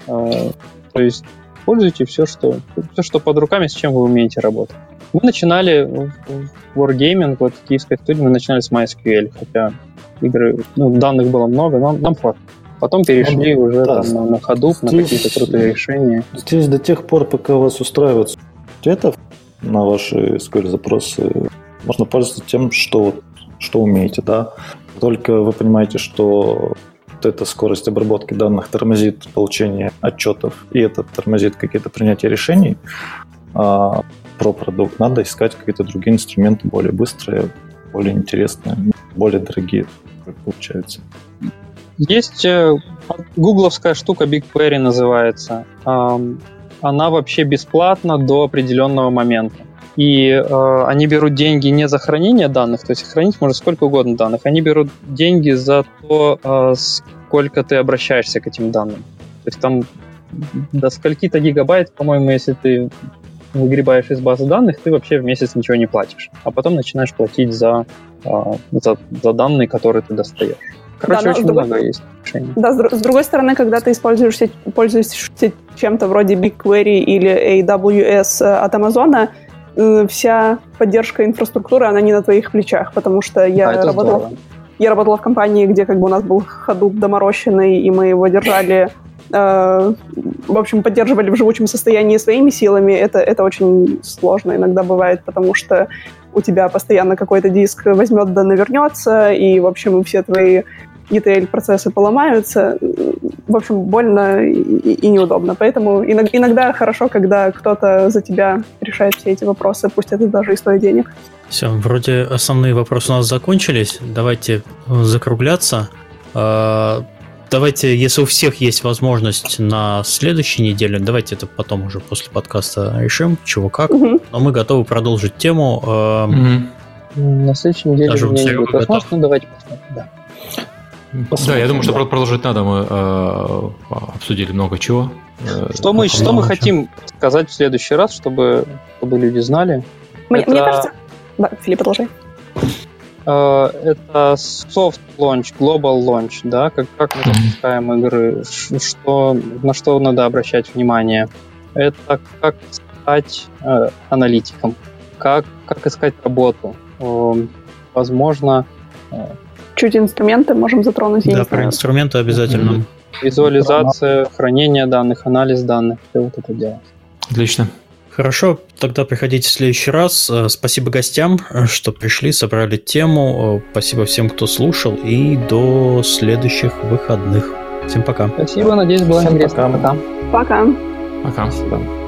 То есть используйте все, что, все, что под руками, с чем вы умеете работать. Мы начинали в Wargaming, вот в киевской студии мы начинали с MySQL, хотя игры, ну, данных было много, но нам хватит. Потом перешли ну, уже да, там, на, здесь, на какие-то крутые решения. Здесь до тех пор, пока вас устраивает это на ваши SQL запросы, можно пользоваться тем, что, что умеете, да. Только вы понимаете, что вот эта скорость обработки данных тормозит получение отчетов, и это тормозит какие-то принятия решений, а про продукт, надо искать какие-то другие инструменты более быстрые, более интересные, более дорогие, получается. Есть э, гугловская штука BigQuery называется. Она вообще бесплатна до определенного момента. И э, они берут деньги не за хранение данных, то есть хранить можно сколько угодно данных, они берут деньги за то, э, сколько ты обращаешься к этим данным. То есть там до скольки-то гигабайт, по-моему, если ты выгребаешь из базы данных, ты вообще в месяц ничего не платишь. А потом начинаешь платить за, а, за, за данные, которые ты достаешь. Короче, да, очень много другой... есть решений. Да, с, другой стороны, когда ты используешь, пользуешься чем-то вроде BigQuery или AWS э, от Амазона, э, вся поддержка инфраструктуры, она не на твоих плечах, потому что я да, работала... Я работала в компании, где как бы у нас был Hadoop доморощенный, и мы его держали Э, в общем, поддерживали в живучем состоянии своими силами, это, это очень сложно иногда бывает, потому что у тебя постоянно какой-то диск возьмет да навернется, и, в общем, все твои ETL-процессы поломаются. В общем, больно и, и неудобно. Поэтому иногда хорошо, когда кто-то за тебя решает все эти вопросы, пусть это даже и стоит денег. Все, вроде основные вопросы у нас закончились. Давайте закругляться. А, давайте, если у всех есть возможность на следующей неделе, давайте это потом уже после подкаста решим, чего как. Угу. Но мы готовы продолжить тему. Угу. На следующей неделе Даже у меня не будет возможности, ну давайте посмотрим, да. Да, я думаю, что продолжить надо. Мы э, обсудили много чего. Э, что мы, что мы хотим сказать в следующий раз, чтобы, чтобы люди знали? Мне, это... мне кажется... Да, Филипп, продолжай. Э, это soft launch, global launch, да, как, как мы запускаем игры, что, на что надо обращать внимание. Это как стать э, аналитиком, как, как искать работу. Э, возможно... Э, Чуть инструменты можем затронуть. Да, про инструменты обязательно. Визуализация, хранение данных, анализ данных, все вот это дело. Отлично. Хорошо, тогда приходите в следующий раз. Э, спасибо гостям, э, что пришли, собрали тему. Э, спасибо всем, кто слушал. И до следующих выходных. Всем пока. Спасибо, надеюсь, было Всем интересно. Пока. Пока. Пока. Спасибо.